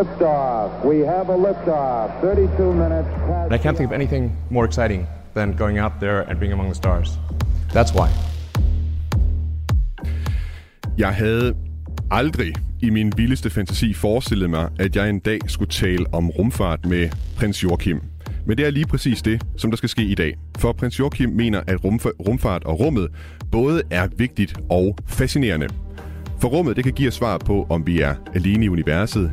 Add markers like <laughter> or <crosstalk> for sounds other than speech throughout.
Liftoff. We have a liftoff. 32 minutes past. And I can't think of anything more exciting than going out there and being among the stars. That's why. Jeg havde aldrig i min vildeste fantasi forestillet mig, at jeg en dag skulle tale om rumfart med prins Joachim. Men det er lige præcis det, som der skal ske i dag. For prins Joachim mener, at rumfart og rummet både er vigtigt og fascinerende. For rummet det kan give os svar på, om vi er alene i universet.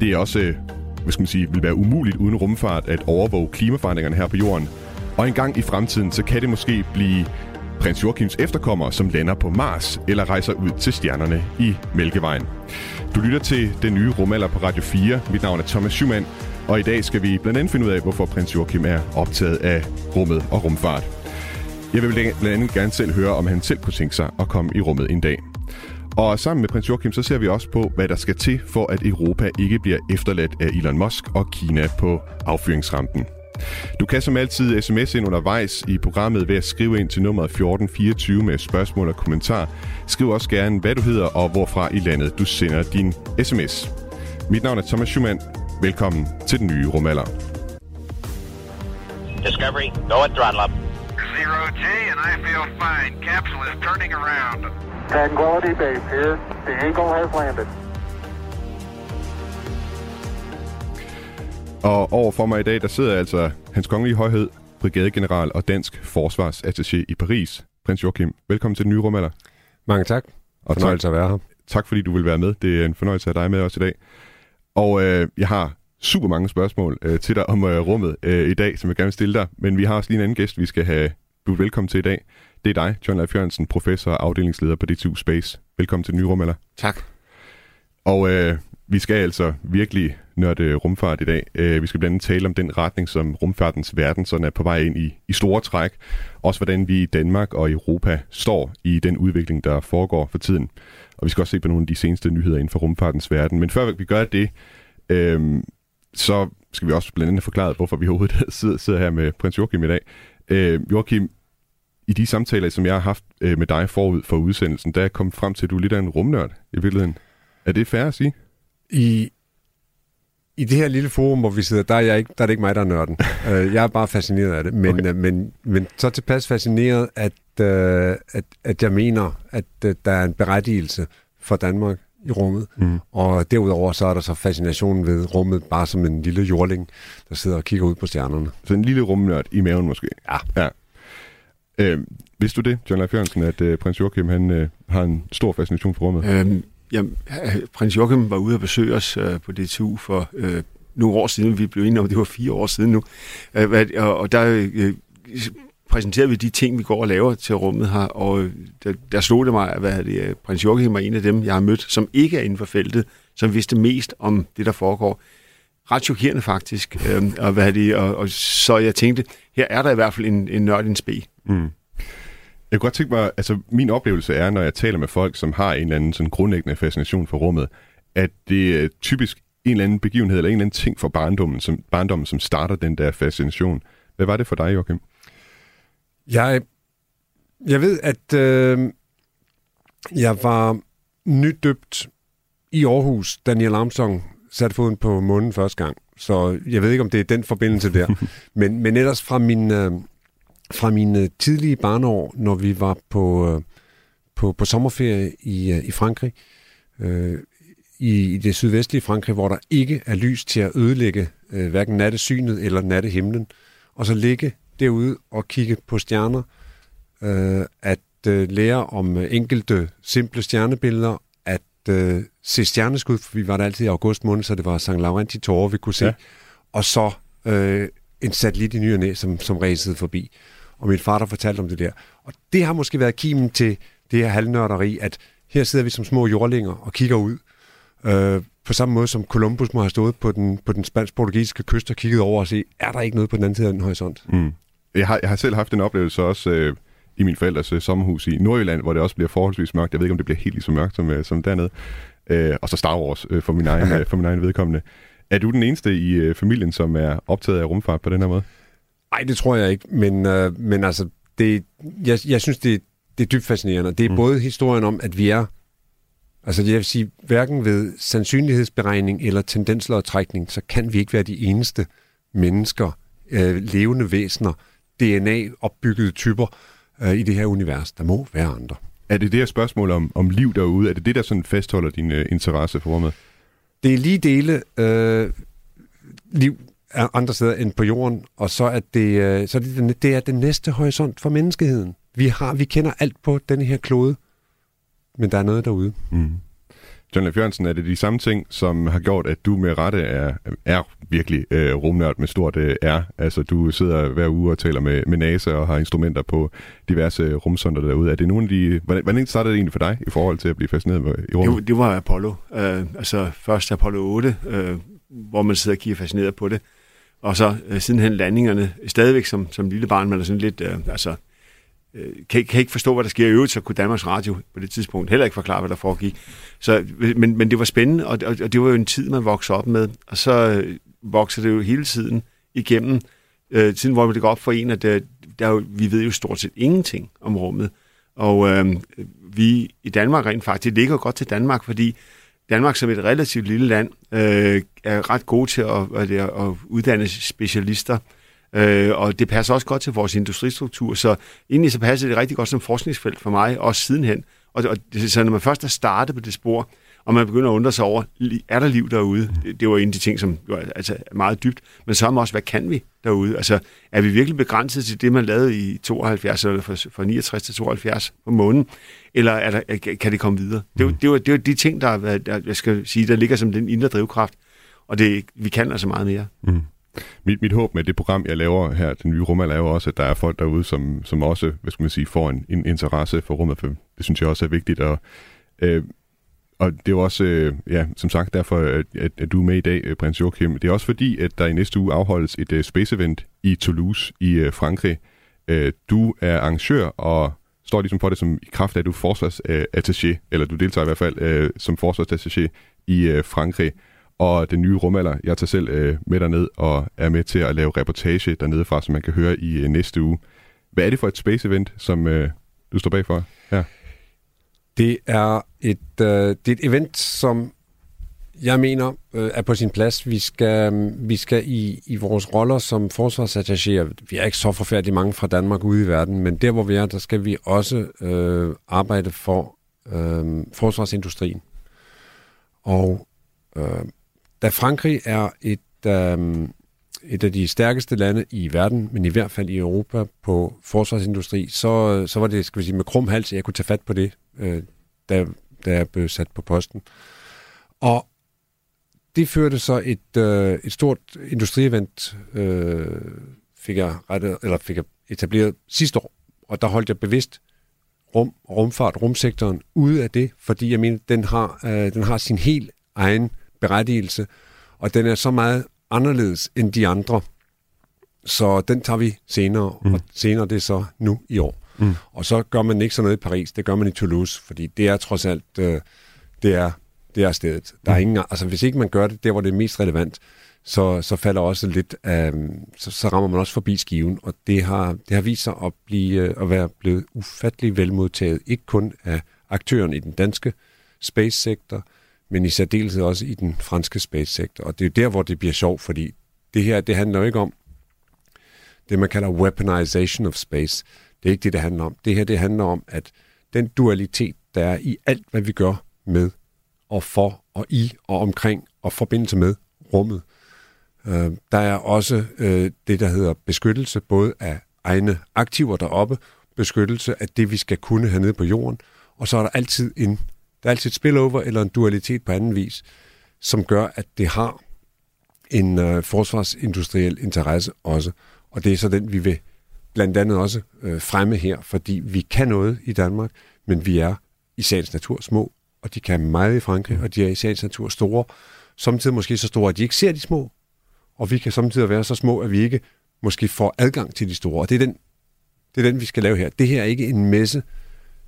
Det er også, øh, hvad skal man sige, vil være umuligt uden rumfart at overvåge klimaforandringerne her på jorden. Og en gang i fremtiden, så kan det måske blive prins Joachims efterkommere, som lander på Mars eller rejser ud til stjernerne i Mælkevejen. Du lytter til den nye rumalder på Radio 4. Mit navn er Thomas Schumann, og i dag skal vi blandt andet finde ud af, hvorfor prins Joachim er optaget af rummet og rumfart. Jeg vil blandt andet gerne selv høre, om han selv kunne tænke sig at komme i rummet en dag. Og sammen med prins Joachim, så ser vi også på, hvad der skal til, for at Europa ikke bliver efterladt af Elon Musk og Kina på affyringsrampen. Du kan som altid sms ind undervejs i programmet ved at skrive ind til nummeret 1424 med spørgsmål og kommentar. Skriv også gerne, hvad du hedder og hvorfra i landet du sender din sms. Mit navn er Thomas Schumann. Velkommen til den nye rumalder. Discovery, go at throttle up. Zero G, and I feel fine. Capsule is turning around. Tranquility Base here. The Eagle has landed. Og overfor mig i dag, der sidder altså hans kongelige højhed, brigadegeneral og dansk forsvarsattaché i Paris, prins Joachim. Velkommen til den nye rumalder. Mange tak. Og Fornøjelse tak, at være her. Tak fordi du vil være med. Det er en fornøjelse at have dig med os i dag. Og øh, jeg har super mange spørgsmål øh, til dig om øh, rummet øh, i dag, som jeg gerne vil stille dig. Men vi har også lige en anden gæst, vi skal have du velkommen til i dag. Det er dig, John Leif Jørgensen, professor og afdelingsleder på DTU Space. Velkommen til den nye rumalder. Tak. Og øh, vi skal altså virkelig nørde rumfart i dag. Øh, vi skal blandt andet tale om den retning, som rumfartens verden sådan er på vej ind i, i store træk. Også hvordan vi i Danmark og Europa står i den udvikling, der foregår for tiden. Og vi skal også se på nogle af de seneste nyheder inden for rumfartens verden. Men før vi gør det, øh, så skal vi også blandt andet forklare, hvorfor vi overhovedet <laughs> sidder, sidder her med prins Joachim i dag. Øh, Joachim, i de samtaler, som jeg har haft øh, med dig forud for udsendelsen, der er jeg kommet frem til, at du er lidt af en rumnørd i virkeligheden. Er det fair at sige? I, I det her lille forum, hvor vi sidder, der er, jeg ikke, der er det ikke mig, der er nørden. uh, <laughs> jeg er bare fascineret af det. Men, okay. uh, men, men så tilpas fascineret, at, uh, at, at jeg mener, at uh, der er en berettigelse for Danmark i rummet. Mm. Og derudover så er der så fascinationen ved rummet bare som en lille jordling, der sidder og kigger ud på stjernerne. Så en lille rumnørd i maven måske? Ja. ja. Øh, vidste du det, John Leif Jørgensen, at øh, prins Joachim han, øh, har en stor fascination for rummet? Øhm, jamen, øh, prins Joachim var ude at besøge os øh, på DTU for øh, nogle år siden. Vi blev enige om, det var fire år siden nu. Øh, og, og der øh, præsenterede vi de ting, vi går og laver til rummet her, og øh, der, der slog det mig, at hvad det, øh, prins Joachim var en af dem, jeg har mødt, som ikke er inden for feltet, som vidste mest om det, der foregår. Ret chokerende faktisk. Øhm, og, hvad det, og, og så jeg tænkte, her er der i hvert fald en, en nørd en spe. Mm. Jeg kunne godt tænke mig, altså min oplevelse er, når jeg taler med folk, som har en eller anden sådan grundlæggende fascination for rummet, at det er typisk en eller anden begivenhed, eller en eller anden ting for barndommen, som, barndommen, som starter den der fascination. Hvad var det for dig, Joachim? Jeg, jeg ved, at øh, jeg var nydøbt i Aarhus, Daniel Armstrong satte foden på månen første gang. Så jeg ved ikke, om det er den forbindelse der. <laughs> men, men ellers fra min, øh, fra mine tidlige barneår, når vi var på, øh, på, på sommerferie i, øh, i Frankrig, øh, i, i det sydvestlige Frankrig, hvor der ikke er lys til at ødelægge øh, hverken nattesynet eller nattehimlen, og så ligge derude og kigge på stjerner, øh, at øh, lære om øh, enkelte simple stjernebilleder, øh, se stjerneskud, for vi var der altid i august måned, så det var St. Laurenti tårer, vi kunne se, ja. og så øh, en satellit i ny og næ, som, som ræsede forbi. Og min far der fortalte om det der. Og det har måske været kimen til det her halvnørderi, at her sidder vi som små jordlinger og kigger ud. Øh, på samme måde som Columbus må have stået på den, på den spansk-portugisiske kyst og kigget over og se, er der ikke noget på den anden side af den horisont? Mm. Jeg, har, jeg har selv haft en oplevelse også øh, i min forældres øh, sommerhus i Nordjylland, hvor det også bliver forholdsvis mørkt. Jeg ved ikke, om det bliver helt lige så mørkt som, øh, som dernede. Øh, og så Star Wars øh, for, min egen, <laughs> øh, for min egen vedkommende. Er du den eneste i øh, familien, som er optaget af rumfart på den her måde? Nej, det tror jeg ikke, men, øh, men altså, det, jeg, jeg synes, det, det er dybt fascinerende. Det er mm. både historien om, at vi er Altså jeg vil sige, hverken ved sandsynlighedsberegning eller tendenslodtrækning, så kan vi ikke være de eneste mennesker, øh, levende væsener, DNA-opbyggede typer øh, i det her univers. Der må være andre. Er det det her spørgsmål om, om liv derude? Er det det, der sådan fastholder din uh, interesse for rummet? Det er lige dele øh, liv andre steder end på jorden, og så er det, øh, så er det, det er den næste horisont for menneskeheden. Vi, har, vi kender alt på denne her klode, men der er noget derude. Mm. John Leif Jørgensen, er det de samme ting, som har gjort, at du med rette er, er virkelig øh, rumnørd med stort øh, R? Altså, du sidder hver uge og taler med, med NASA og har instrumenter på diverse øh, rumsonder derude. Er det nogle af de... Hvordan, hvordan startede det egentlig for dig i forhold til at blive fascineret med, i rummet? Det, det var Apollo. Uh, altså, først Apollo 8, uh, øh, hvor man sidder og kigger fascineret på det. Og så uh, sidenhen landingerne, stadigvæk som, som lille barn, man er sådan lidt... Uh, altså, Øh, kan, kan ikke forstå, hvad der sker i øvrigt, så kunne Danmarks Radio på det tidspunkt heller ikke forklare, hvad der foregik. Så, men, men det var spændende, og, og, og det var jo en tid, man voksede op med, og så øh, vokser det jo hele tiden igennem, øh, tiden hvor det går op for en, at der, der jo, vi ved jo stort set ingenting om rummet. Og øh, vi i Danmark rent faktisk, det ligger godt til Danmark, fordi Danmark som et relativt lille land øh, er ret gode til at, at, at uddanne specialister Øh, og det passer også godt til vores industristruktur, så egentlig så passer det rigtig godt som forskningsfelt for mig, også sidenhen. Og, og så når man først er startet på det spor, og man begynder at undre sig over, er der liv derude? Det, det var en af de ting, som jo altså, er meget dybt. Men så er man også, hvad kan vi derude? Altså, er vi virkelig begrænset til det, man lavede i 72, eller fra, fra 69 til 72 på månen? Eller er der, kan det komme videre? Det, det, var, det var de ting, der, der, jeg skal sige, der ligger som den indre drivkraft. Og det, vi kan altså meget mere. Mm. Mit, mit håb med det program, jeg laver her, den nye rumalder, er jo også, at der er folk derude, som, som også, hvad skal man sige, får en, en interesse for rummet, for det synes jeg også er vigtigt. Og, øh, og det er jo også, øh, ja, som sagt, derfor, at, at, at du er med i dag, øh, prins Joachim. Det er også fordi, at der i næste uge afholdes et øh, uh, space event i Toulouse i uh, Frankrig. Uh, du er arrangør og står ligesom for det som i kraft af, at du er forsvarsattaché, eller du deltager i hvert fald uh, som forsvarsattaché i uh, Frankrig og den nye rumalder. Jeg tager selv øh, med derned og er med til at lave reportage dernede fra, som man kan høre i øh, næste uge. Hvad er det for et space event, som øh, du står bag for her? Det er et, øh, det er et event, som jeg mener øh, er på sin plads. Vi skal, øh, vi skal i, i vores roller som forsvarsattachéer, vi er ikke så forfærdeligt mange fra Danmark ude i verden, men der hvor vi er, der skal vi også øh, arbejde for øh, forsvarsindustrien. Og øh, da Frankrig er et, øh, et af de stærkeste lande i verden, men i hvert fald i Europa på forsvarsindustri, så, så var det, skal vi sige, med krum hals, at jeg kunne tage fat på det, øh, da, da jeg blev sat på posten. Og det førte så et, øh, et stort industrievent, øh, fik jeg rettet, eller fik jeg etableret sidste år, og der holdt jeg bevidst rum, rumfart, rumsektoren ude af det, fordi jeg mener, den har, øh, den har sin helt egen berettigelse, og den er så meget anderledes end de andre. Så den tager vi senere, mm. og senere det er så nu i år. Mm. Og så gør man ikke sådan noget i Paris, det gør man i Toulouse, fordi det er trods alt, øh, det, er, det er stedet. Der er mm. ingen, altså hvis ikke man gør det der, hvor det er mest relevant, så, så falder også lidt af, så, så rammer man også forbi skiven, og det har, det har vist sig at, blive, øh, at være blevet ufattelig velmodtaget, ikke kun af aktørerne i den danske space-sektor, men i særdeleshed også i den franske space-sektor. Og det er jo der, hvor det bliver sjovt, fordi det her, det handler jo ikke om det, man kalder weaponization of space. Det er ikke det, det handler om. Det her, det handler om, at den dualitet, der er i alt, hvad vi gør med og for og i og omkring og forbindelse med rummet. Øh, der er også øh, det, der hedder beskyttelse, både af egne aktiver deroppe, beskyttelse af det, vi skal kunne hernede på jorden, og så er der altid en der er altid et spillover eller en dualitet på anden vis, som gør, at det har en øh, forsvarsindustriel interesse også. Og det er så den, vi vil blandt andet også øh, fremme her, fordi vi kan noget i Danmark, men vi er i sagens natur små, og de kan meget i Frankrig, og de er i sagens natur store. Samtidig måske så store, at de ikke ser de små, og vi kan samtidig være så små, at vi ikke måske får adgang til de store. Og det er den, det er den vi skal lave her. Det her er ikke en messe,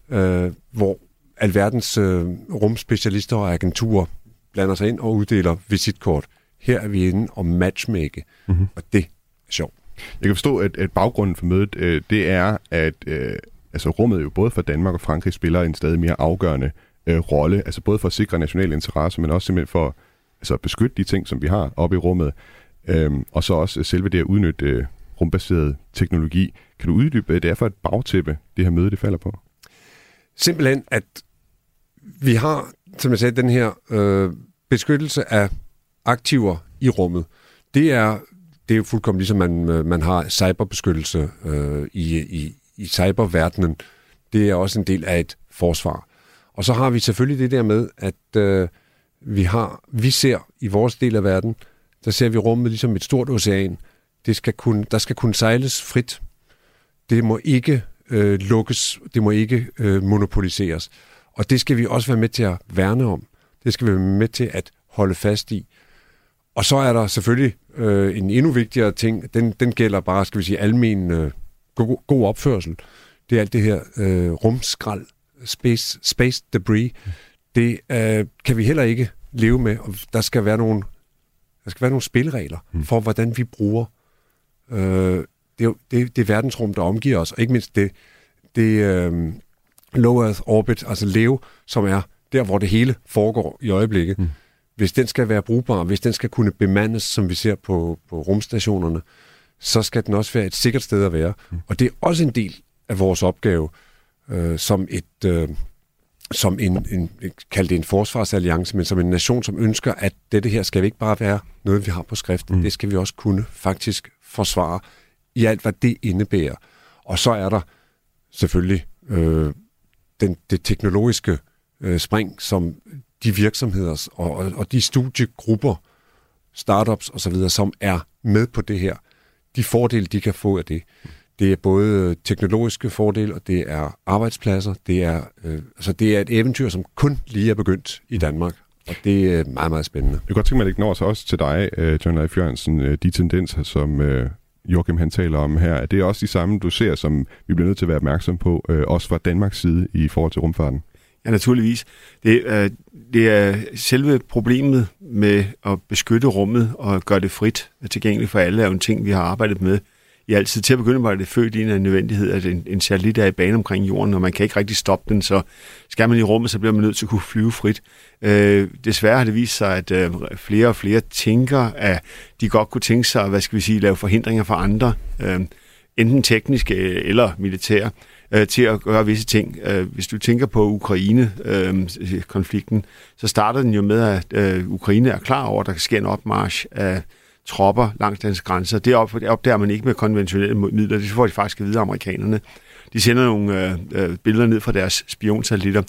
øh, hvor alverdens øh, rumspecialister og agenturer blander sig ind og uddeler visitkort. Her er vi inde og matchmake, mm-hmm. og det er sjovt. Jeg kan forstå, at, at baggrunden for mødet, øh, det er, at øh, altså rummet jo både for Danmark og Frankrig spiller en stadig mere afgørende øh, rolle, altså både for at sikre national interesse, men også simpelthen for altså, at beskytte de ting, som vi har oppe i rummet, øhm, og så også selve det at udnytte øh, rumbaseret teknologi. Kan du uddybe, hvad det er for et bagtæppe, det her møde det falder på? Simpelthen, at vi har, som jeg sagde, den her øh, beskyttelse af aktiver i rummet. Det er, det er jo fuldkommen ligesom man, man har cyberbeskyttelse øh, i, i, i cyberverdenen. Det er også en del af et forsvar. Og så har vi selvfølgelig det der med, at øh, vi har, vi ser i vores del af verden, der ser vi rummet ligesom et stort ocean. Det skal kunne, der skal kunne sejles frit. Det må ikke øh, lukkes, det må ikke øh, monopoliseres. Og det skal vi også være med til at værne om. Det skal vi være med til at holde fast i. Og så er der selvfølgelig øh, en endnu vigtigere ting. Den, den gælder bare, skal vi sige, almen øh, god, god opførsel. Det er alt det her øh, rumskrald, space, space debris. Det øh, kan vi heller ikke leve med. Og der skal være nogle, der skal være nogle spilleregler mm. for, hvordan vi bruger øh, det, det, det verdensrum, der omgiver os. Og ikke mindst det, det øh, low Earth orbit, altså LEO, som er der, hvor det hele foregår i øjeblikket. Mm. Hvis den skal være brugbar, hvis den skal kunne bemandes, som vi ser på, på rumstationerne, så skal den også være et sikkert sted at være. Mm. Og det er også en del af vores opgave øh, som et øh, som en, en, kald det en forsvarsalliance, men som en nation, som ønsker, at dette her skal ikke bare være noget, vi har på skrift. Mm. Det skal vi også kunne faktisk forsvare i alt, hvad det indebærer. Og så er der selvfølgelig øh, den, det teknologiske øh, spring, som de virksomheder og, og, og de studiegrupper, startups osv., som er med på det her, de fordele, de kan få af det. Det er både teknologiske fordele, og det er arbejdspladser. Det er, øh, altså det er et eventyr, som kun lige er begyndt i Danmark. Og det er meget, meget spændende. Jeg kan godt tænke mig at lægge når også til dig, øh, John Leif Jørgensen, øh, de tendenser, som øh, Joachim han taler om her. Det er også de samme, du ser, som vi bliver nødt til at være opmærksom på, øh, også fra Danmarks side i forhold til rumfarten. Ja, naturligvis. Det, øh, det er selve problemet med at beskytte rummet og gøre det frit og tilgængeligt for alle, er jo en ting, vi har arbejdet med i altid. Til at begynde var det født i en nødvendighed, at en, en satellit er i bane omkring jorden, og man kan ikke rigtig stoppe den, så skal man i rummet, så bliver man nødt til at kunne flyve frit. Øh, desværre har det vist sig, at øh, flere og flere tænker, at de godt kunne tænke sig, hvad skal vi sige, lave forhindringer for andre, øh, enten tekniske eller militære, øh, til at gøre visse ting. Øh, hvis du tænker på Ukraine-konflikten, øh, så starter den jo med, at øh, Ukraine er klar over, at der kan ske en opmarsch af tropper langs deres grænser. Det, op, opdager man ikke med konventionelle midler. Det får de faktisk at vide amerikanerne. De sender nogle øh, øh, billeder ned fra deres spionsatellitter,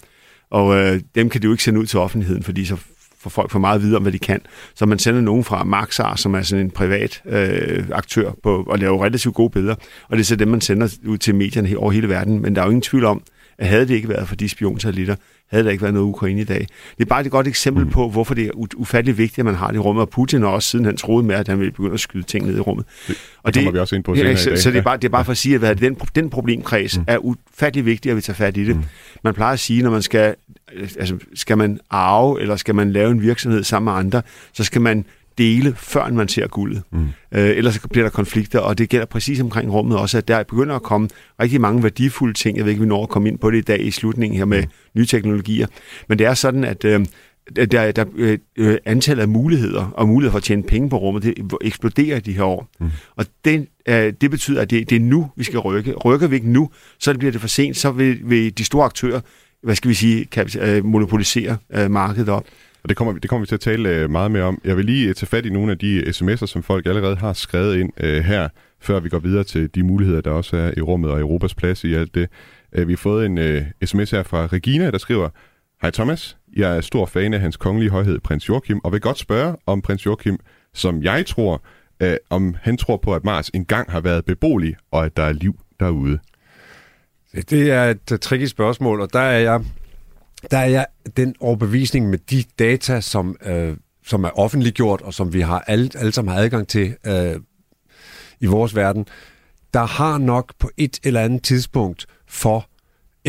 og øh, dem kan de jo ikke sende ud til offentligheden, fordi så får folk for meget at vide om, hvad de kan. Så man sender nogen fra Maxar, som er sådan en privat øh, aktør, på og laver relativt gode billeder, og det er så dem, man sender ud til medierne over hele verden. Men der er jo ingen tvivl om, at havde det ikke været for de spionsatellitter, havde der ikke været noget Ukraine i dag. Det er bare et godt eksempel mm. på, hvorfor det er ufattelig vigtigt, at man har det i rummet, og Putin har også siden han troede med, at han ville begynde at skyde ting ned i rummet. Det, og det kommer vi også ind på ja, så, så det er bare, det er bare for at sige, at den, den problemkreds mm. er ufattelig vigtig, at vi tager fat i det. Mm. Man plejer at sige, når man skal, altså, skal man arve, eller skal man lave en virksomhed sammen med andre, så skal man dele, før man ser guldet. Mm. Øh, ellers bliver der konflikter, og det gælder præcis omkring rummet også, at der begynder at komme rigtig mange værdifulde ting. Jeg ved ikke, vi når at komme ind på det i dag i slutningen her med mm. nye teknologier. Men det er sådan, at øh, der, der øh, øh, antallet af muligheder og muligheder for at tjene penge på rummet, det eksploderer i de her år. Mm. Og det, øh, det betyder, at det, det er nu, vi skal rykke. Rykker vi ikke nu, så bliver det for sent, så vil, vil de store aktører, hvad skal vi sige, kan, øh, monopolisere øh, markedet op. Og det kommer, det kommer vi til at tale øh, meget mere om. Jeg vil lige øh, tage fat i nogle af de øh, sms'er, som folk allerede har skrevet ind øh, her, før vi går videre til de muligheder, der også er i rummet og Europas plads i alt det. Vi har fået en øh, sms her fra Regina, der skriver, Hej Thomas, jeg er stor fan af hans kongelige højhed, prins Joachim, og vil godt spørge om prins Joachim, som jeg tror, øh, om han tror på, at Mars engang har været beboelig, og at der er liv derude. Det er et tricky spørgsmål, og der er jeg der er jeg den overbevisning med de data, som, øh, som er offentliggjort, og som vi har alle, alle sammen har adgang til øh, i vores verden, der har nok på et eller andet tidspunkt for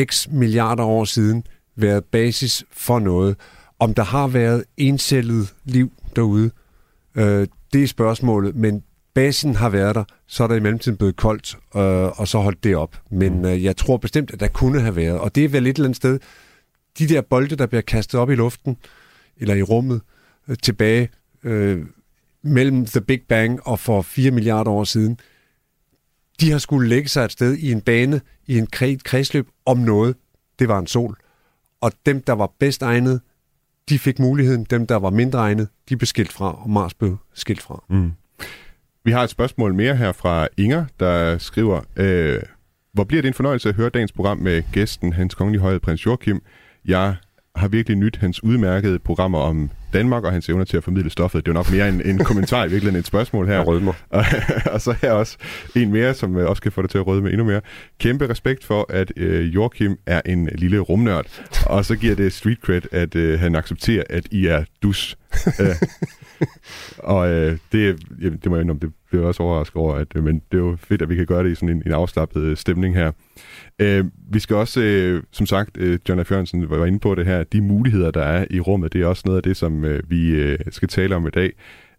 x milliarder år siden været basis for noget. Om der har været encellet liv derude, øh, det er spørgsmålet, men basen har været der, så er der i mellemtiden blevet koldt, øh, og så holdt det op. Men mm. øh, jeg tror bestemt, at der kunne have været, og det er vel et eller andet sted, de der bolde, der bliver kastet op i luften, eller i rummet, øh, tilbage øh, mellem The Big Bang og for 4 milliarder år siden, de har skulle lægge sig et sted i en bane, i en kredsløb om noget. Det var en sol. Og dem, der var bedst egnet, de fik muligheden. Dem, der var mindre egnet, de blev skilt fra, og Mars blev skilt fra. Mm. Vi har et spørgsmål mere her fra Inger, der skriver, øh, hvor bliver det en fornøjelse at høre dagens program med gæsten, hans kongelige højhed, prins Joachim. Jeg har virkelig nyt hans udmærkede programmer om Danmark og hans evner til at formidle stoffet. Det er nok mere en, en kommentar i virkeligheden, et spørgsmål her. Rødmer. <laughs> Og, og så her også en mere, som øh, også kan få dig til at røde med endnu mere. Kæmpe respekt for, at øh, Joachim er en lille rumnørd. Og så giver det street cred, at øh, han accepterer, at I er dus. <laughs> og øh, det, jamen, det må jeg indrømme, det bliver også overrasket over, at, øh, men det er jo fedt, at vi kan gøre det i sådan en, en afslappet øh, stemning her. Øh, vi skal også, øh, som sagt, øh, John F. Jørgensen var inde på det her, de muligheder, der er i rummet, det er også noget af det, som øh, vi øh, skal tale om i dag.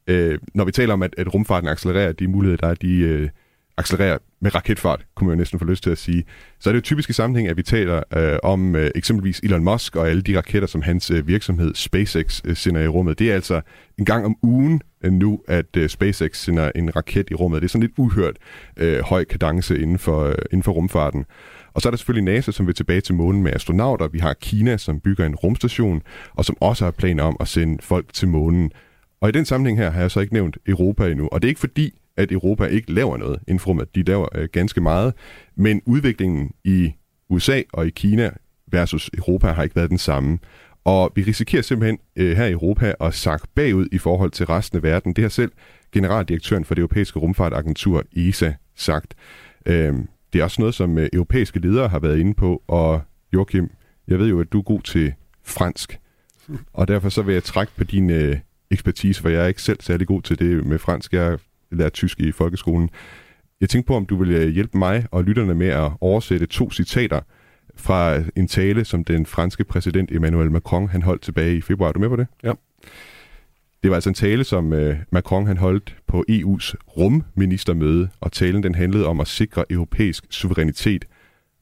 Øh, når vi taler om, at, at rumfarten accelererer, de muligheder, der er, de øh, accelererer med raketfart, kunne man jo næsten få lyst til at sige, så er det jo typisk i sammenhæng, at vi taler øh, om øh, eksempelvis Elon Musk og alle de raketter, som hans øh, virksomhed SpaceX øh, sender i rummet. Det er altså en gang om ugen øh, nu, at øh, SpaceX sender en raket i rummet. Det er sådan lidt uhørt øh, høj kadence inden for, øh, inden for rumfarten. Og så er der selvfølgelig NASA, som vil tilbage til månen med astronauter. Vi har Kina, som bygger en rumstation, og som også har planer om at sende folk til månen. Og i den sammenhæng her har jeg så ikke nævnt Europa endnu. Og det er ikke fordi, at Europa ikke laver noget inden for at De laver øh, ganske meget. Men udviklingen i USA og i Kina versus Europa har ikke været den samme. Og vi risikerer simpelthen øh, her i Europa at sakke bagud i forhold til resten af verden. Det har selv generaldirektøren for det europæiske rumfartagentur ESA sagt. Øh, det er også noget, som øh, europæiske ledere har været inde på, og Joachim, jeg ved jo, at du er god til fransk, og derfor så vil jeg trække på din øh, ekspertise, for jeg er ikke selv særlig god til det med fransk. Jeg lærte tysk i folkeskolen. Jeg tænkte på, om du ville øh, hjælpe mig og lytterne med at oversætte to citater fra en tale, som den franske præsident Emmanuel Macron han holdt tilbage i februar. Er du med på det? Ja. Det var altså en tale, som øh, Macron han holdt på EU's rumministermøde, og talen den handlede om at sikre europæisk suverænitet.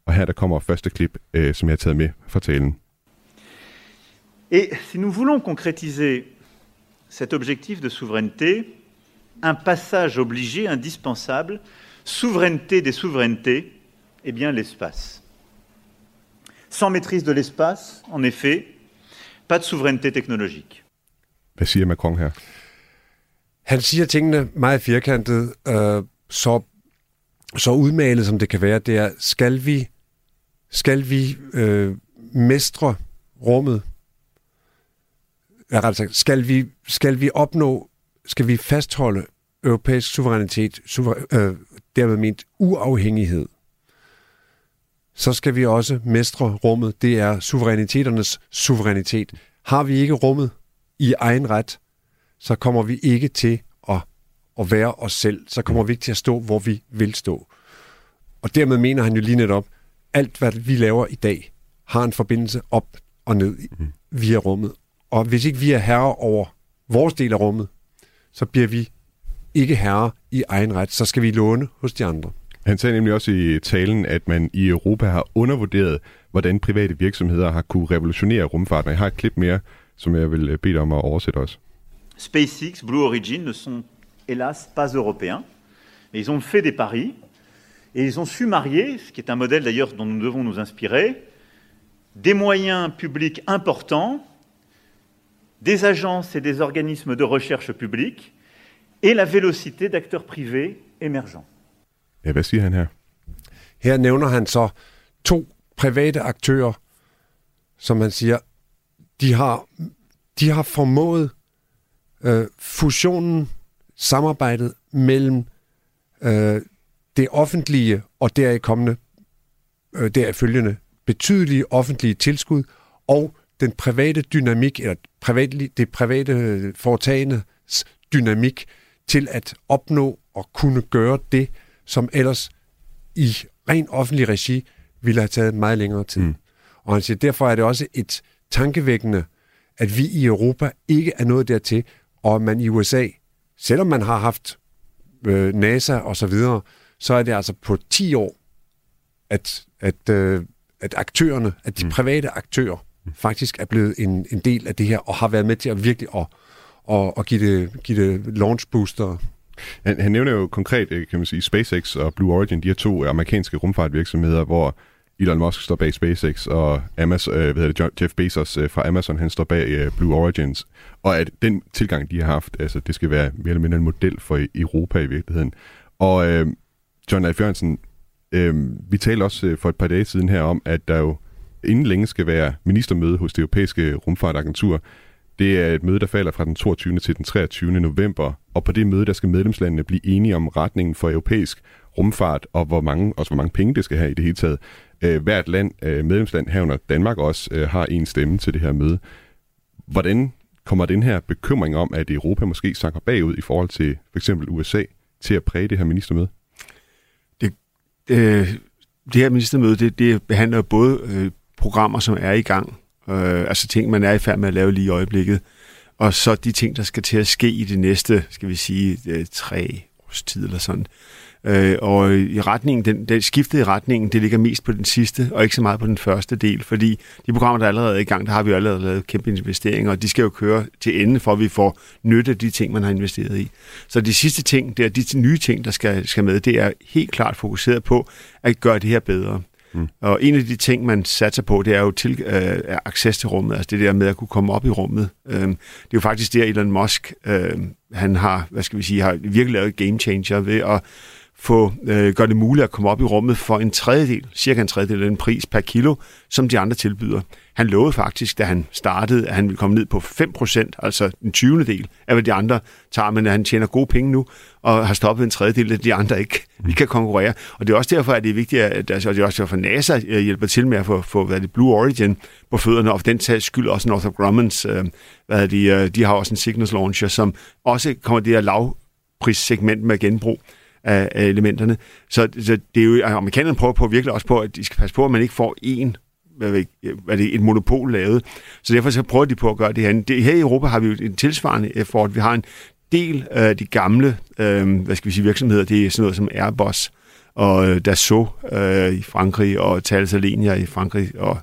Og her der kommer første klip, øh, som jeg har taget med fra talen. Et si nous voulons concrétiser cet objectif de souveraineté, un passage obligé, indispensable, souveraineté des souverainetés, eh bien l'espace. Sans maîtrise de l'espace, en effet, pas de souveraineté technologique. Hvad siger Macron her? Han siger tingene meget firkantet, øh, så, så udmalet som det kan være. Det er, skal vi, skal vi øh, mestre rummet? Ja, sagt, skal vi, skal vi opnå, skal vi fastholde europæisk suverænitet, suver, øh, dermed ment uafhængighed, så skal vi også mestre rummet. Det er suveræniteternes suverænitet. Har vi ikke rummet, i egen ret, så kommer vi ikke til at, at være os selv. Så kommer vi ikke til at stå, hvor vi vil stå. Og dermed mener han jo lige netop, alt hvad vi laver i dag, har en forbindelse op og ned mm. via rummet. Og hvis ikke vi er herre over vores del af rummet, så bliver vi ikke herre i egen ret. Så skal vi låne hos de andre. Han sagde nemlig også i talen, at man i Europa har undervurderet, hvordan private virksomheder har kunne revolutionere rumfarten. Jeg har et klip mere, som jeg vil øh, bede dig om at oversætte også. SpaceX, Blue Origin ne sont hélas pas européens, mais ils ont fait des paris et ils ont su marier, ce qui est un modèle d'ailleurs dont nous devons nous inspirer, des moyens publics importants, des agences et des organismes de recherche publics et la vélocité d'acteurs privés émergents. Ja, hvad siger han her? Her nævner han så to private aktører, som han siger, de har, de har formået øh, fusionen, samarbejdet mellem øh, det offentlige og deraf kommende, øh, deraf følgende betydelige offentlige tilskud og den private dynamik, eller privat, det private foretagende dynamik til at opnå og kunne gøre det, som ellers i ren offentlig regi ville have taget meget længere tid. Mm. Og han siger, derfor er det også et tankevækkende, at vi i Europa ikke er nået dertil, og man i USA, selvom man har haft øh, NASA og så videre, så er det altså på 10 år, at, at, øh, at aktørerne, at de mm. private aktører faktisk er blevet en, en del af det her, og har været med til at virkelig at, at, at give, det, give det launch booster. Han, han nævner jo konkret, øh, kan man sige, SpaceX og Blue Origin, de her to amerikanske rumfartvirksomheder, hvor Elon Musk står bag SpaceX, og Amazon, øh, hvad hedder det, Jeff Bezos øh, fra Amazon, han står bag øh, Blue Origins. Og at den tilgang, de har haft, altså det skal være mere eller mindre en model for Europa i virkeligheden. Og øh, John Leif Jørgensen, øh, vi talte også øh, for et par dage siden her om, at der jo inden længe skal være ministermøde hos det europæiske rumfartagentur. Det er et møde, der falder fra den 22. til den 23. november, og på det møde, der skal medlemslandene blive enige om retningen for europæisk rumfart, og hvor mange, også hvor mange penge det skal have i det hele taget. Øh, hvert land, øh, medlemsland herunder Danmark også, øh, har en stemme til det her møde. Hvordan kommer den her bekymring om, at Europa måske sakker bagud i forhold til for eksempel USA, til at præge det her ministermøde? Det, øh, det her ministermøde, det, det behandler både øh, programmer, som er i gang, øh, altså ting, man er i færd med at lave lige i øjeblikket, og så de ting, der skal til at ske i det næste, skal vi sige, øh, tre års tid eller sådan. Øh, og i retningen, den, den skiftet i retningen, det ligger mest på den sidste, og ikke så meget på den første del, fordi de programmer, der er allerede er i gang, der har vi jo allerede lavet kæmpe investeringer, og de skal jo køre til ende, for at vi får nytte af de ting, man har investeret i. Så de sidste ting, det er de nye ting, der skal, skal med, det er helt klart fokuseret på at gøre det her bedre. Mm. Og en af de ting, man satser på, det er jo til, øh, access til rummet, altså det der med at kunne komme op i rummet. Øh, det er jo faktisk der, Elon Musk, øh, han har, hvad skal vi sige, har virkelig lavet game changer ved at få, øh, gøre det muligt at komme op i rummet for en tredjedel, cirka en tredjedel af den pris per kilo, som de andre tilbyder. Han lovede faktisk, da han startede, at han ville komme ned på 5%, altså en 20. del af, hvad de andre tager, men han tjener gode penge nu, og har stoppet en tredjedel af de andre ikke, ikke kan konkurrere. Og det er også derfor, at det er vigtigt, at og det er også derfor, at NASA øh, hjælper til med at få, få hvad det, Blue Origin på fødderne, og for den tages skyld også Northrop Grumman's, øh, hvad de, øh, de har også en Cygnus Launcher, som også kommer det her lavprissegment med genbrug af, af elementerne. Så, så det er jo, amerikanerne prøver på virkelig også på, at de skal passe på, at man ikke får en hvad er det, et monopol lavet. Så derfor så prøver de på at gøre det her. Det, her i Europa har vi jo en tilsvarende effort. Vi har en del af de gamle øh, hvad skal vi sige, virksomheder. Det er sådan noget som Airbus og øh, Dassault øh, i Frankrig og Thales Alenia i Frankrig og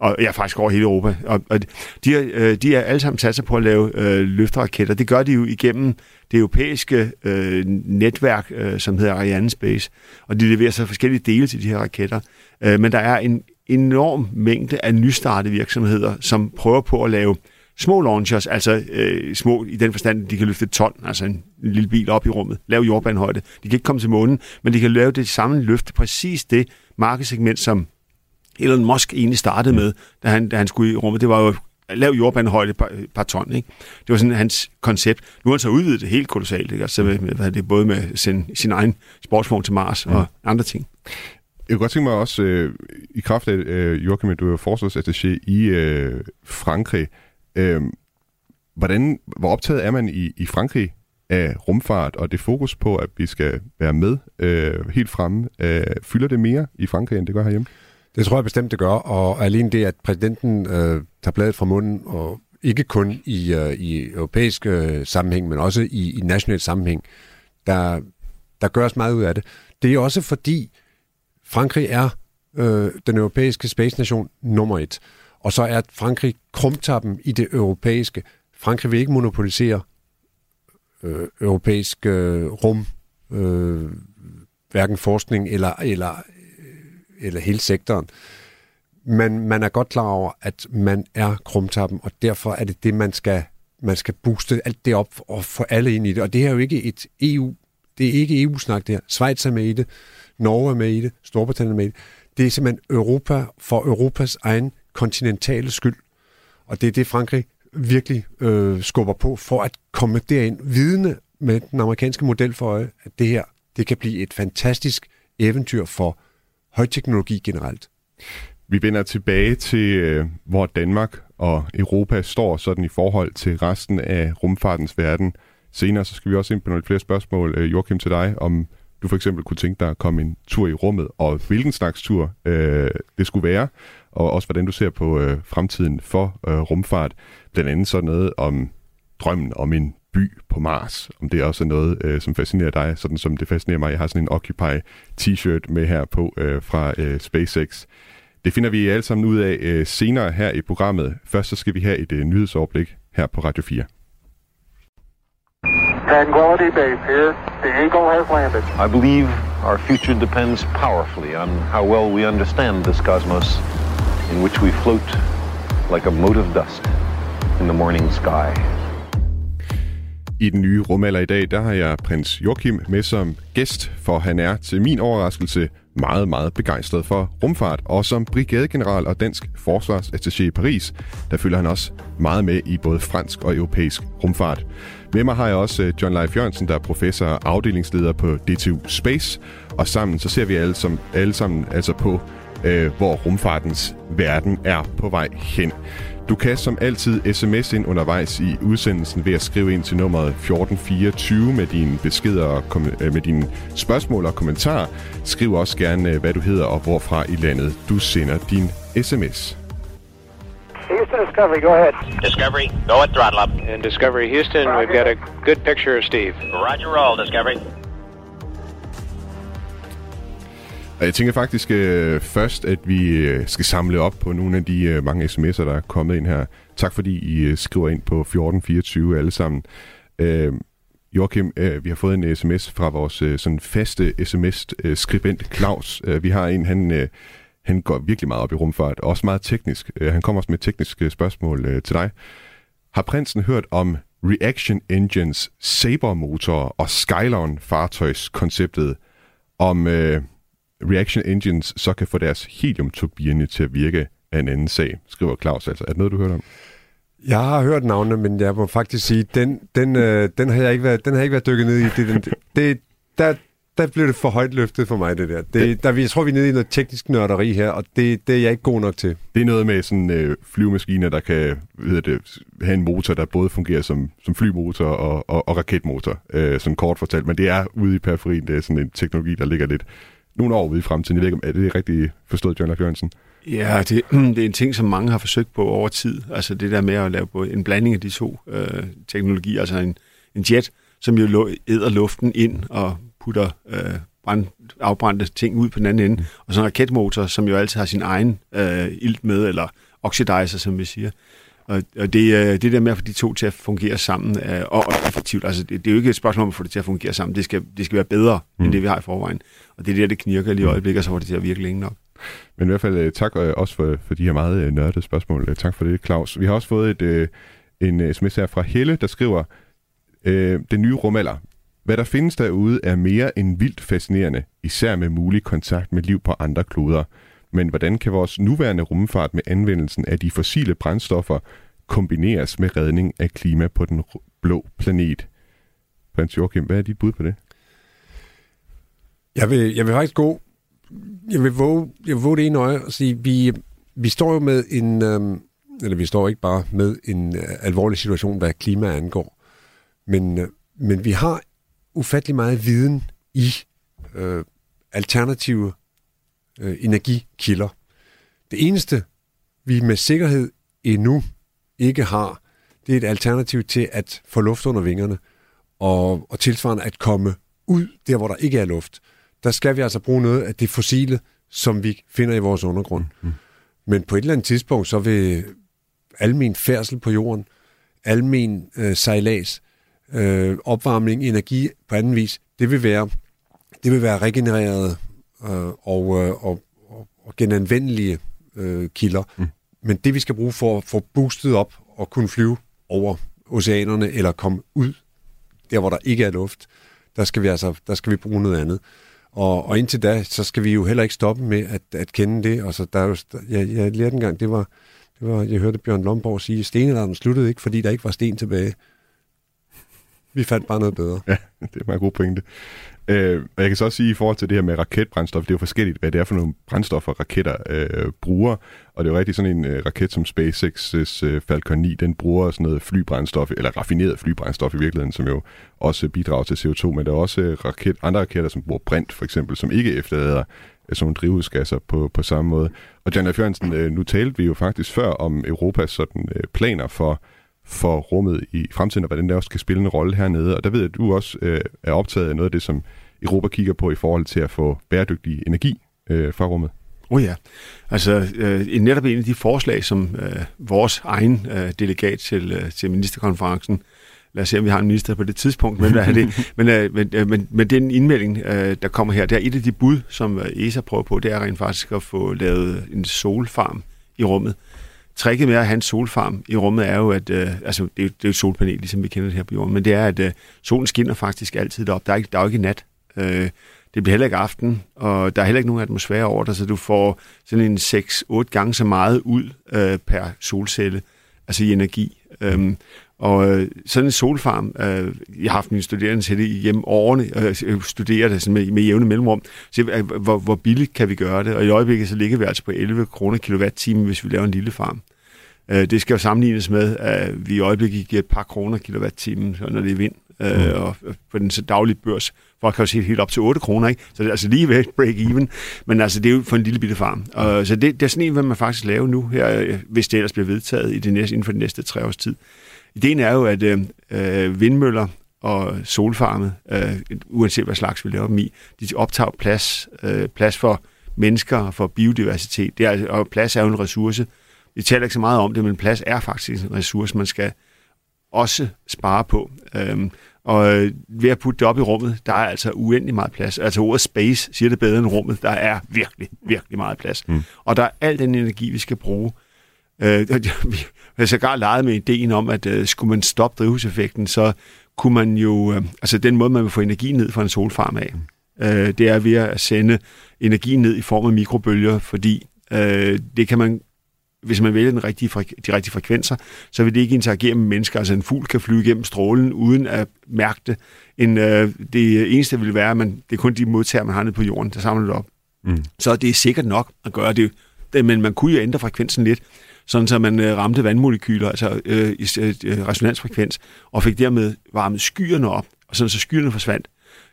og ja, faktisk over hele Europa. Og, og de, øh, de er alle sammen sat sig på at lave øh, løfteraketter. Det gør de jo igennem det europæiske øh, netværk, øh, som hedder Ariane Space, og de leverer så forskellige dele til de her raketter. Øh, men der er en enorm mængde af nystartede virksomheder, som prøver på at lave små launchers, altså øh, små i den forstand, at de kan løfte et ton, altså en, en lille bil op i rummet, lave jordbanehøjde. De kan ikke komme til månen, men de kan lave det samme løfte, præcis det markedssegment, som Elon Musk egentlig startede med, da han, da han skulle i rummet. Det var jo lav jordbanehøjde par, par ton. Ikke? Det var sådan hans koncept. Nu har han så udvidet det helt kolossalt, ikke? Altså med, med, hvad det, både med sin, sin egen sportsvogn til Mars og ja. andre ting. Jeg kunne godt tænke mig også, øh, i kraft af, øh, Joachim, du er forsvarsattaché i øh, Frankrig. Øh, hvordan, hvor optaget er man i, i Frankrig af rumfart og det fokus på, at vi skal være med øh, helt fremme? Øh, fylder det mere i Frankrig, end det gør herhjemme? Det tror jeg bestemt, det gør, og alene det, at præsidenten øh, tager bladet fra munden, og ikke kun i, øh, i europæisk øh, sammenhæng, men også i, i national sammenhæng, der, der gøres meget ud af det. Det er også fordi, Frankrig er øh, den europæiske space nation nummer et, og så er Frankrig krumtappen i det europæiske. Frankrig vil ikke monopolisere øh, europæisk øh, rum, øh, hverken forskning eller, eller eller hele sektoren. Men man er godt klar over, at man er krumtappen, og derfor er det det, man skal, man skal booste alt det op og få alle ind i det. Og det her er jo ikke et EU, det er ikke EU-snak det her. Schweiz er med i det, Norge er med i det, Storbritannien er med i det. Det er simpelthen Europa for Europas egen kontinentale skyld. Og det er det, Frankrig virkelig øh, skubber på for at komme derind, vidne med den amerikanske model for øje, at det her, det kan blive et fantastisk eventyr for højteknologi generelt. Vi vender tilbage til, øh, hvor Danmark og Europa står sådan i forhold til resten af rumfartens verden. Senere så skal vi også ind på nogle flere spørgsmål, øh, Joachim, til dig, om du for eksempel kunne tænke dig at komme en tur i rummet, og hvilken slags tur øh, det skulle være, og også hvordan du ser på øh, fremtiden for øh, rumfart. Blandt andet sådan noget om drømmen om en by på Mars, om det også er noget, øh, som fascinerer dig, sådan som det fascinerer mig. Jeg har sådan en Occupy t-shirt med her på øh, fra øh, SpaceX. Det finder vi alle sammen ud af øh, senere her i programmet. Først så skal vi have et øh, nyhedsoverblik her på Radio 4. Tranquility Base here. The Eagle has landed. I believe our future depends powerfully on how well we understand this cosmos in which we float like a mote of dust in the morning sky. I den nye rumalder i dag, der har jeg prins Joachim med som gæst, for han er til min overraskelse meget, meget begejstret for rumfart. Og som brigadegeneral og dansk forsvarsattaché i Paris, der følger han også meget med i både fransk og europæisk rumfart. Med mig har jeg også øh, John Leif Jørgensen, der er professor og afdelingsleder på DTU Space. Og sammen så ser vi alle, som, alle sammen altså på, øh, hvor rumfartens verden er på vej hen. Du kan som altid sms ind undervejs i udsendelsen ved at skrive ind til nummeret 1424 med dine beskeder og kom- øh, med dine spørgsmål og kommentarer. Skriv også gerne, øh, hvad du hedder og hvorfra i landet du sender din sms. Houston Discovery, go ahead. Discovery, go at throttle up. In Discovery Houston, we've got a good picture of Steve. Roger roll, Discovery. Og jeg tænker faktisk øh, først, at vi øh, skal samle op på nogle af de øh, mange sms'er, der er kommet ind her. Tak fordi I øh, skriver ind på 1424 alle sammen. Øh, Joachim, øh, vi har fået en sms fra vores øh, sådan faste sms-skribent øh, Claus. Øh, vi har en, han, øh, han går virkelig meget op i rumfart, og også meget teknisk. Øh, han kommer også med tekniske spørgsmål øh, til dig. Har prinsen hørt om Reaction Engines Saber-motorer og Skylon-fartøjskonceptet, om øh, Reaction Engines så kan få deres heliumturbine til at virke af en anden sag, skriver Claus altså. Er det noget, du har hørt om? Jeg har hørt navnene, men jeg må faktisk sige, den, den, øh, den, har, jeg ikke været, den har jeg ikke været dykket ned i. Det, den, det, der, der blev det for højt løftet for mig, det der. Det, der jeg tror, vi er nede i noget teknisk nørderi her, og det, det er jeg ikke god nok til. Det er noget med sådan øh, flyvemaskiner, der kan ved det, have en motor, der både fungerer som, som flymotor og, og, og raketmotor, øh, sådan kort fortalt. Men det er ude i periferien, det er sådan en teknologi, der ligger lidt nogle år ude i fremtiden. Jeg ved ikke, om er det rigtigt forstået, John Leif Jørgensen? Ja, det, <clears throat> det er en ting, som mange har forsøgt på over tid. Altså det der med at lave både en blanding af de to øh, teknologier, altså en, en jet, som jo æder luften ind og putter øh, brand, afbrændte ting ud på den anden ende, og så en raketmotor, som jo altid har sin egen øh, ilt med, eller oxidizer, som vi siger. Og, og det, øh, det der med at få de to til at fungere sammen, øh, og, og effektivt, altså det, det er jo ikke et spørgsmål om at få det til at fungere sammen, det skal, det skal være bedre, mm. end det vi har i forvejen. Og det er der, det knirker lige i øjeblikket, og så får det til at virke længe nok. Men i hvert fald øh, tak også for, for de her meget nørdede spørgsmål. Tak for det, Claus. Vi har også fået et, en sms her fra Helle, der skriver, øh, den nye rumalder. Hvad der findes derude er mere end vildt fascinerende, især med mulig kontakt med liv på andre kloder. Men hvordan kan vores nuværende rumfart med anvendelsen af de fossile brændstoffer kombineres med redning af klima på den blå planet? Prins Joachim, hvad er dit bud på det? Jeg vil, jeg vil faktisk gå... Jeg vil våge, jeg vil våge det ene øje og sige, vi, vi står jo med en... Øhm, eller vi står ikke bare med en øh, alvorlig situation, hvad klima angår. Men, øh, men vi har ufattelig meget viden i øh, alternative øh, energikilder. Det eneste, vi med sikkerhed endnu ikke har, det er et alternativ til at få luft under vingerne, og, og tilsvarende at komme ud der, hvor der ikke er luft. Der skal vi altså bruge noget af det fossile, som vi finder i vores undergrund. Mm. Men på et eller andet tidspunkt, så vil almen færdsel på jorden, almen øh, sejlads, øh, opvarmning, energi på anden vis, det vil være, det vil være regenereret øh, og, øh, og, og, og genanvendelige øh, kilder. Mm. Men det, vi skal bruge for at få boostet op og kunne flyve over oceanerne eller komme ud der, hvor der ikke er luft, der skal vi altså der skal vi bruge noget andet. Og, og indtil da, så skal vi jo heller ikke stoppe med at, at kende det. Altså, der er jo, jeg, jeg lærte engang, det var, det var, jeg hørte Bjørn Lomborg sige, stenalderen sluttede ikke, fordi der ikke var sten tilbage. Vi fandt bare noget bedre. Ja, <laughs> det er meget god pointe. Øh, og jeg kan så også sige i forhold til det her med raketbrændstof, det er jo forskelligt, hvad det er for nogle brændstoffer, raketter øh, bruger. Og det er jo rigtig sådan en øh, raket som SpaceX's øh, Falcon 9, den bruger sådan noget flybrændstof, eller raffineret flybrændstof i virkeligheden, som jo også bidrager til CO2. Men der er også øh, raket, andre raketter, som bruger brint for eksempel, som ikke efterlader øh, sådan nogle drivhusgasser på, på samme måde. Og John F. Jørgensen, øh, nu talte vi jo faktisk før om Europas sådan, øh, planer for for rummet i fremtiden, og hvordan det også kan spille en rolle hernede. Og der ved jeg, at du også øh, er optaget af noget af det, som Europa kigger på i forhold til at få bæredygtig energi øh, fra rummet. Oh ja, altså øh, netop en af de forslag, som øh, vores egen øh, delegat til, øh, til ministerkonferencen, lad os se, om vi har en minister på det tidspunkt, men, hvad er det, <laughs> men, øh, men, øh, men, men den indmelding, øh, der kommer her, det er et af de bud, som øh, ESA prøver på, det er rent faktisk at få lavet en solfarm i rummet. Tricket med at have en solfarm i rummet er jo, at øh, altså, det, er, det er jo et solpanel, ligesom vi kender det her på jorden, men det er, at øh, solen skinner faktisk altid op. Der er, ikke, der er jo ikke nat. Øh, det bliver heller ikke aften, og der er heller ikke nogen atmosfære over dig, så du får sådan en 6-8 gange så meget ud øh, per solcelle, altså i energi. Øhm, og øh, sådan en solfarm, øh, jeg har haft mine studerende til det hjemme årene, og øh, studerer det sådan med, med jævne mellemrum, så øh, hvor, hvor billigt kan vi gøre det? Og i øjeblikket så ligger vi altså på 11 kroner kilowatt-time, hvis vi laver en lille farm. Øh, det skal jo sammenlignes med, at vi i øjeblikket giver et par kroner kilowatt-time, når det er vind, øh, og på den så daglige børs. Folk kan jo se helt op til 8 kroner, ikke? Så det er altså lige ved break even. Men altså, det er jo for en lille bitte farm. Og, så det, det er sådan en, hvad man faktisk lave nu, her, øh, hvis det ellers bliver vedtaget i det næste, inden for de næste tre års tid. Ideen er jo, at øh, vindmøller og solfarme, øh, uanset hvad slags vi laver dem i, de optager plads, øh, plads for mennesker og for biodiversitet. Det er, og plads er jo en ressource. Vi taler ikke så meget om det, men plads er faktisk en ressource, man skal også spare på. Øhm, og øh, ved at putte det op i rummet, der er altså uendelig meget plads. Altså ordet space siger det bedre end rummet. Der er virkelig, virkelig meget plads. Mm. Og der er al den energi, vi skal bruge. Øh, <laughs> vi har sågar leget med ideen om, at øh, skulle man stoppe drivhuseffekten, så kunne man jo... Øh, altså den måde, man vil få energi ned fra en solfarm af, øh, det er ved at sende energi ned i form af mikrobølger, fordi øh, det kan man hvis man vælger den rigtige de rigtige frekvenser, så vil det ikke interagere med mennesker. Altså en fugl kan flyve igennem strålen uden at mærke det. En, øh, det eneste vil være, at man, det er kun de modtager, man har nede på jorden, der samler det op. Mm. Så det er sikkert nok at gøre det. Men man kunne jo ændre frekvensen lidt, sådan så man øh, ramte vandmolekyler, altså øh, i øh, resonansfrekvens, og fik dermed varmet skyerne op, og sådan så skyerne forsvandt.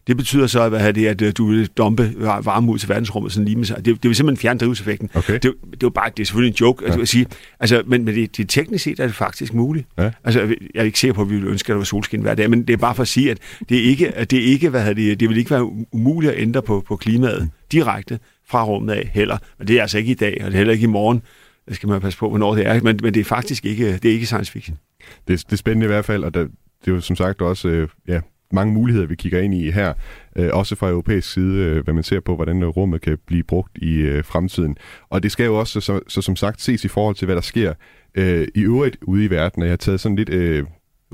Det betyder så, at, det, at øh, du vil dumpe varme ud til verdensrummet sådan lige med sig. Det, det vil simpelthen fjerne drivhuseffekten. Okay. Det, det, er bare, det er selvfølgelig en joke, ja. altså, at sige. Altså, men, men det, det, teknisk set er det faktisk muligt. Ja. Altså, jeg er ikke sikker på, at vi vil ønske, at der var solskin hver dag, men det er bare for at sige, at det ikke, at det ikke hvad det, det vil ikke være umuligt at ændre på, på klimaet mm. direkte fra rummet af heller. Men det er altså ikke i dag, og det er heller ikke i morgen. Det skal man passe på, hvornår det er. Men, men det er faktisk ikke, det er ikke science fiction. Det, det er spændende i hvert fald, og der, det er jo som sagt også øh, ja, mange muligheder, vi kigger ind i her, øh, også fra europæisk side, øh, hvad man ser på, hvordan øh, rummet kan blive brugt i øh, fremtiden. Og det skal jo også, så, så som sagt, ses i forhold til, hvad der sker øh, i øvrigt ude i verden. Og jeg har taget sådan lidt øh,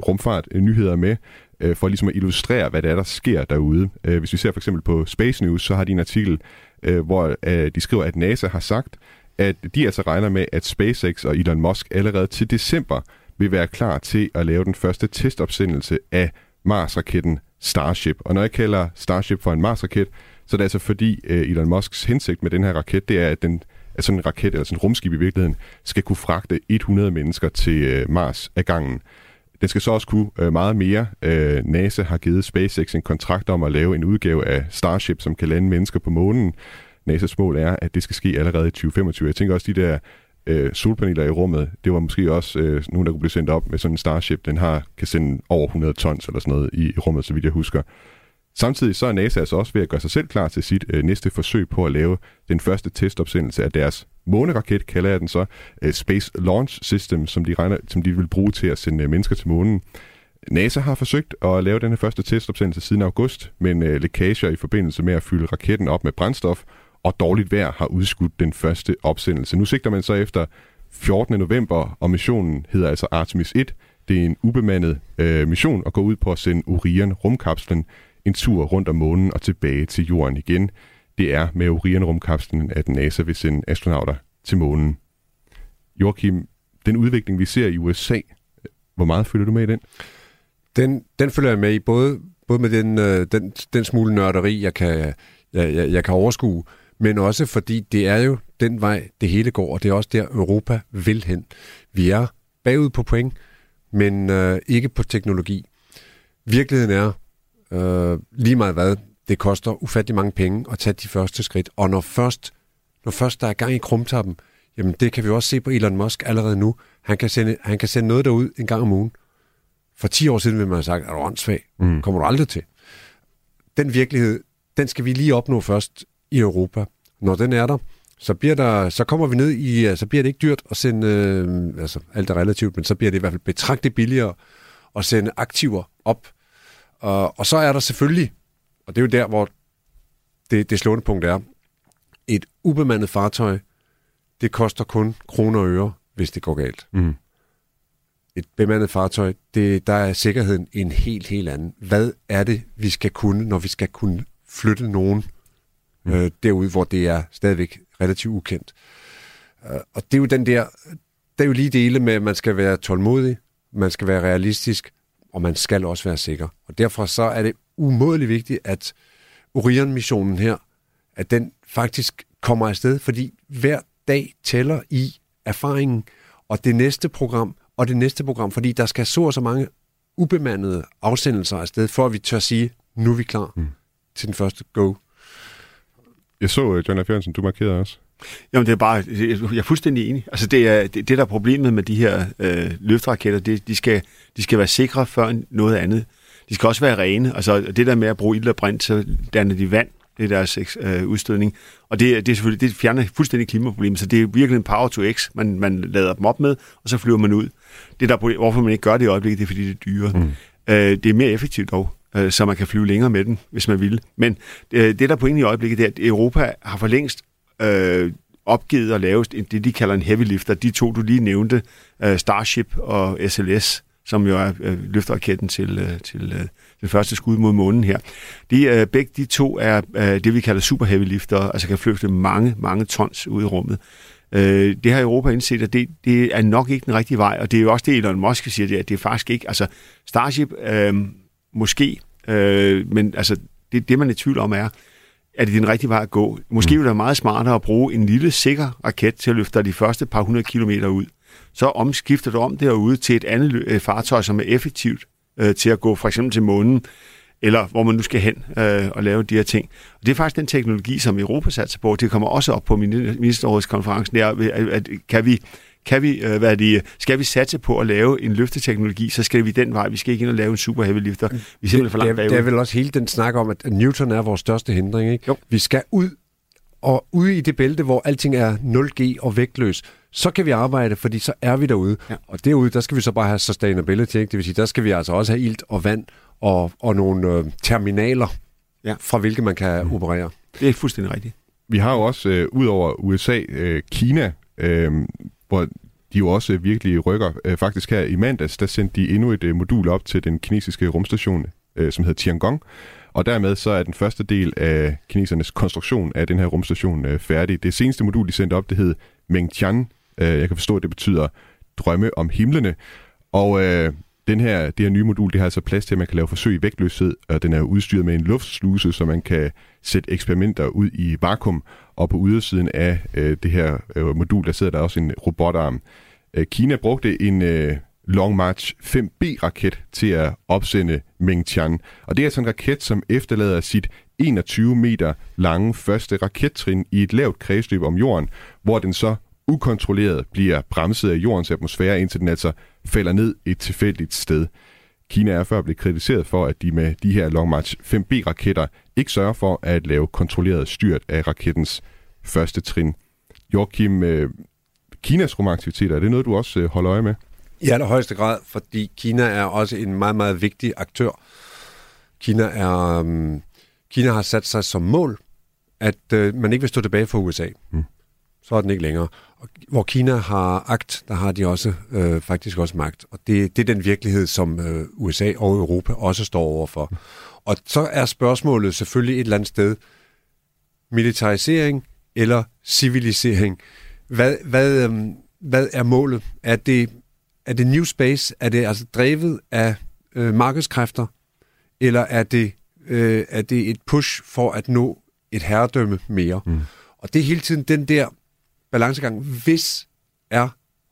rumfart-nyheder øh, med, øh, for ligesom at illustrere, hvad det er, der sker derude. Øh, hvis vi ser for eksempel på Space News, så har de en artikel, øh, hvor øh, de skriver, at NASA har sagt, at de altså regner med, at SpaceX og Elon Musk allerede til december vil være klar til at lave den første testopsendelse af Mars-raketten Starship. Og når jeg kalder Starship for en Mars-raket, så er det altså fordi øh, Elon Musks hensigt med den her raket, det er, at, den, at sådan en raket, eller sådan en rumskib i virkeligheden, skal kunne fragte 100 mennesker til øh, Mars ad gangen. Den skal så også kunne øh, meget mere. Øh, NASA har givet SpaceX en kontrakt om at lave en udgave af Starship, som kan lande mennesker på månen. NASA's mål er, at det skal ske allerede i 2025. Jeg tænker også, de der øh, solpaneler i rummet, det var måske også øh, nogen, der kunne blive sendt op med sådan en Starship. Den har, kan sende over 100 tons eller sådan noget i, i rummet, så vidt jeg husker. Samtidig så er NASA altså også ved at gøre sig selv klar til sit øh, næste forsøg på at lave den første testopsendelse af deres måneraket, kalder jeg den så, øh, Space Launch System, som de, regner, som de vil bruge til at sende øh, mennesker til månen. NASA har forsøgt at lave denne første testopsendelse siden august, men øh, lækager i forbindelse med at fylde raketten op med brændstof og dårligt vejr har udskudt den første opsendelse. Nu sigter man så efter 14. november, og missionen hedder altså Artemis 1. Det er en ubemandet øh, mission og går ud på at sende Orion rumkapslen en tur rundt om månen og tilbage til jorden igen. Det er med Orion rumkapslen, at NASA vil sende astronauter til månen. Joachim, den udvikling, vi ser i USA, hvor meget følger du med i den? Den, den følger jeg med i, både, både med den, øh, den, den smule nørderi, jeg kan, jeg, jeg, jeg kan overskue, men også fordi det er jo den vej, det hele går, og det er også der, Europa vil hen. Vi er bagud på point, men øh, ikke på teknologi. Virkeligheden er, øh, lige meget hvad, det koster ufattelig mange penge at tage de første skridt, og når først, når først der er gang i krumtappen, jamen det kan vi også se på Elon Musk allerede nu. Han kan sende, han kan sende noget derud en gang om ugen. For 10 år siden ville man have sagt, er du åndssvag? Mm. Kommer du aldrig til? Den virkelighed, den skal vi lige opnå først i Europa. Når den er der, så, bliver der, så kommer vi ned i, så bliver det ikke dyrt at sende, øh, altså alt er relativt, men så bliver det i hvert fald betragteligt billigere at sende aktiver op. Og, og så er der selvfølgelig, og det er jo der, hvor det, det slående punkt er, et ubemandet fartøj, det koster kun kroner og øre, hvis det går galt. Mm. Et bemandet fartøj, det, der er sikkerheden en helt, helt anden. Hvad er det, vi skal kunne, når vi skal kunne flytte nogen mm. øh, derude, hvor det er stadigvæk relativt ukendt? Øh, og det er jo den der, der er jo lige dele med, at man skal være tålmodig, man skal være realistisk, og man skal også være sikker. Og derfor så er det umådeligt vigtigt, at Orion-missionen her, at den faktisk kommer afsted, fordi hver dag tæller i erfaringen, og det næste program, og det næste program, fordi der skal så og så mange ubemandede afsendelser afsted, for at vi tør sige, nu er vi klar mm. til den første go. Jeg så, øh, John F. Jørgensen, du markerede også. Jamen, det er bare, jeg er fuldstændig enig. Altså, det er det, det der er problemet med de her øh, løfteraketter, det, de, skal, de skal være sikre før noget andet. De skal også være rene. Altså, det der med at bruge ild og brint, så danner de vand. Det er deres øh, udstødning. Og det, det, er selvfølgelig, det fjerner fuldstændig klimaproblemet, så det er virkelig en power to x, man, man lader dem op med, og så flyver man ud. Det der, hvorfor man ikke gør det i øjeblikket, det er, fordi det er dyre. Mm. Øh, det er mere effektivt dog, øh, så man kan flyve længere med den, hvis man vil. Men øh, det, der er pointen i øjeblikket, det er, at Europa har for længst øh, opgivet at lave det, de kalder en heavy lifter. De to, du lige nævnte, øh, Starship og SLS, som jo er øh, løfteraketten til, øh, til øh, det første skud mod månen her. De, øh, begge de to er øh, det, vi kalder super heavy lifter, altså kan flytte mange, mange tons ud i rummet. Øh, det har Europa indset, at det, det er nok ikke den rigtige vej, og det er jo også det, Elon Musk siger, det, at det er faktisk ikke, altså Starship øh, måske, øh, men altså det, det man er i tvivl om er, er det den rigtige vej at gå? Måske mm. vil det være meget smartere at bruge en lille, sikker raket til at løfte de første par hundrede kilometer ud. Så omskifter du om derude til et andet øh, fartøj, som er effektivt øh, til at gå for eksempel til månen, eller hvor man nu skal hen øh, og lave de her ting. Og det er faktisk den teknologi, som Europa satser på. Det kommer også op på ministerrådskonferencen. Det er, at, at kan vi kan vi, øh, hvad det, skal vi satse på at lave en løfteteknologi, så skal vi den vej. Vi skal ikke ind og lave en super heavy lifter. Vi er simpelthen for langt bagud. Det er vel også hele den snak om, at Newton er vores største hindring. Ikke? Jo. Vi skal ud og ude i det bælte, hvor alting er 0G og vægtløs, så kan vi arbejde, fordi så er vi derude. Ja. Og derude, der skal vi så bare have sustainability. Ikke? Det vil sige, der skal vi altså også have ilt og vand og, og nogle øh, terminaler, ja. fra hvilke man kan mm. operere. Det er fuldstændig rigtigt. Vi har jo også, øh, ud over USA, øh, Kina, øh, hvor de jo også virkelig rykker. Øh, faktisk her i mandags, der sendte de endnu et øh, modul op til den kinesiske rumstation, øh, som hedder Tiangong. Og dermed så er den første del af kinesernes konstruktion af den her rumstation øh, færdig. Det seneste modul, de sendte op, det hed Mengtian. Øh, jeg kan forstå, at det betyder drømme om himlene. Og øh, den her, det her nye modul, det har altså plads til, at man kan lave forsøg i vægtløshed, og den er udstyret med en luftsluse, så man kan sætte eksperimenter ud i vakuum, og på ydersiden af øh, det her øh, modul, der sidder der også en robotarm. Øh, Kina brugte en øh, Long March 5B-raket til at opsende Mengtian, og det er altså en raket, som efterlader sit 21 meter lange første rakettrin i et lavt kredsløb om jorden, hvor den så ukontrolleret bliver bremset af jordens atmosfære, indtil den altså falder ned et tilfældigt sted. Kina er før blevet kritiseret for, at de med de her Long March 5B-raketter ikke sørger for at lave kontrolleret styrt af rakettens første trin. Joachim, øh, Kinas rumaktiviteter, er det noget, du også øh, holder øje med? I allerhøjeste grad, fordi Kina er også en meget, meget vigtig aktør. Kina, er, um, Kina har sat sig som mål, at uh, man ikke vil stå tilbage for USA. Mm. Så er den ikke længere. Og, hvor Kina har agt, der har de også øh, faktisk også magt. Og det, det er den virkelighed, som øh, USA og Europa også står overfor. Mm. Og så er spørgsmålet selvfølgelig et eller andet sted, militarisering eller civilisering. Hvad, hvad, øh, hvad er målet? Er det er det new space? Er det altså drevet af øh, markedskræfter? Eller er det, øh, er det et push for at nå et herredømme mere? Mm. Og det er hele tiden den der balancegang. Hvis er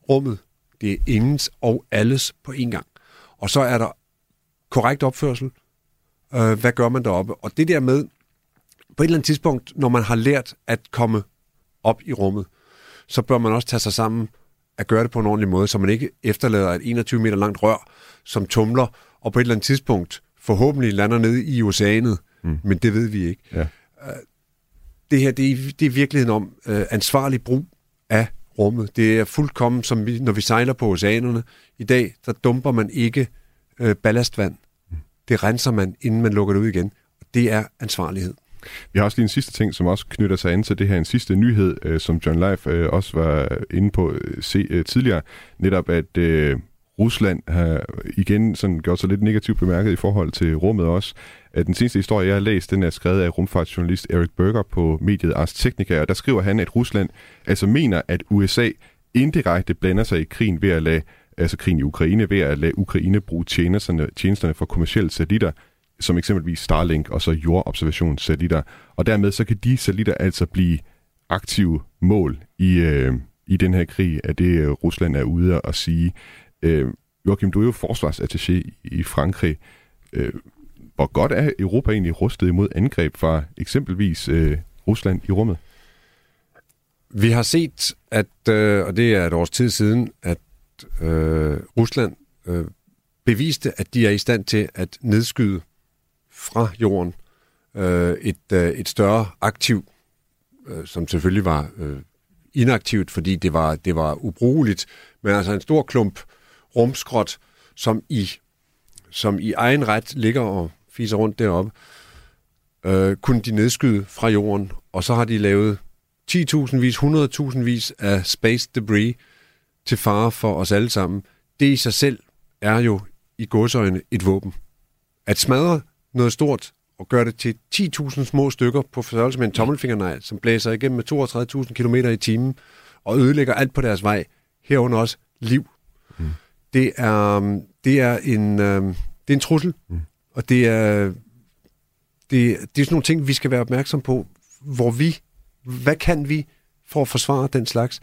rummet, det er ingens og alles på en gang. Og så er der korrekt opførsel. Øh, hvad gør man deroppe? Og det der med, på et eller andet tidspunkt, når man har lært at komme op i rummet, så bør man også tage sig sammen at gøre det på en ordentlig måde, så man ikke efterlader et 21 meter langt rør, som tumler, og på et eller andet tidspunkt forhåbentlig lander ned i oceanet, mm. men det ved vi ikke. Ja. det her, det er, det er virkeligheden om øh, ansvarlig brug af rummet. Det er fuldkommen, som vi, når vi sejler på oceanerne. I dag, der dumper man ikke øh, ballastvand. Det renser man, inden man lukker det ud igen. Det er ansvarlighed. Vi har også lige en sidste ting, som også knytter sig an til det her. En sidste nyhed, øh, som John Leif øh, også var inde på øh, se, øh, tidligere. Netop at øh, Rusland har igen sådan gjort sig lidt negativt bemærket i forhold til rummet også. At den seneste historie, jeg har læst, den er skrevet af rumfartsjournalist Erik Berger på mediet Ars Technica, og der skriver han, at Rusland altså mener, at USA indirekte blander sig i krigen ved at lade altså krigen i Ukraine, ved at lade Ukraine bruge tjenesterne, tjenesterne for kommersielle satellitter, som eksempelvis Starlink og så jordobservationssatellitter. Og dermed så kan de satellitter altså blive aktive mål i, øh, i den her krig, af det øh, Rusland er ude at sige. Øh, Joachim, du er jo forsvarsattaché i Frankrig. Øh, hvor godt er Europa egentlig rustet imod angreb fra eksempelvis øh, Rusland i rummet? Vi har set, at, øh, og det er et års tid siden, at øh, Rusland øh, beviste, at de er i stand til at nedskyde fra jorden øh, et, øh, et større aktiv, øh, som selvfølgelig var øh, inaktivt, fordi det var, det var ubrugeligt, men altså en stor klump rumskrot, som i, som i egen ret ligger og fiser rundt deroppe, øh, kunne de nedskyde fra jorden, og så har de lavet 10.000 vis, 100.000 vis af space debris til fare for os alle sammen. Det i sig selv er jo i godsøjne et våben. At smadre noget stort og gøre det til 10.000 små stykker på størrelse med en tommelfingernegl, som blæser igennem med 32.000 km i timen og ødelægger alt på deres vej, herunder også liv. Mm. Det, er, det, er en, øh, det er en trussel, mm. og det er, det, det er sådan nogle ting, vi skal være opmærksom på, hvor vi, hvad kan vi for at forsvare den slags?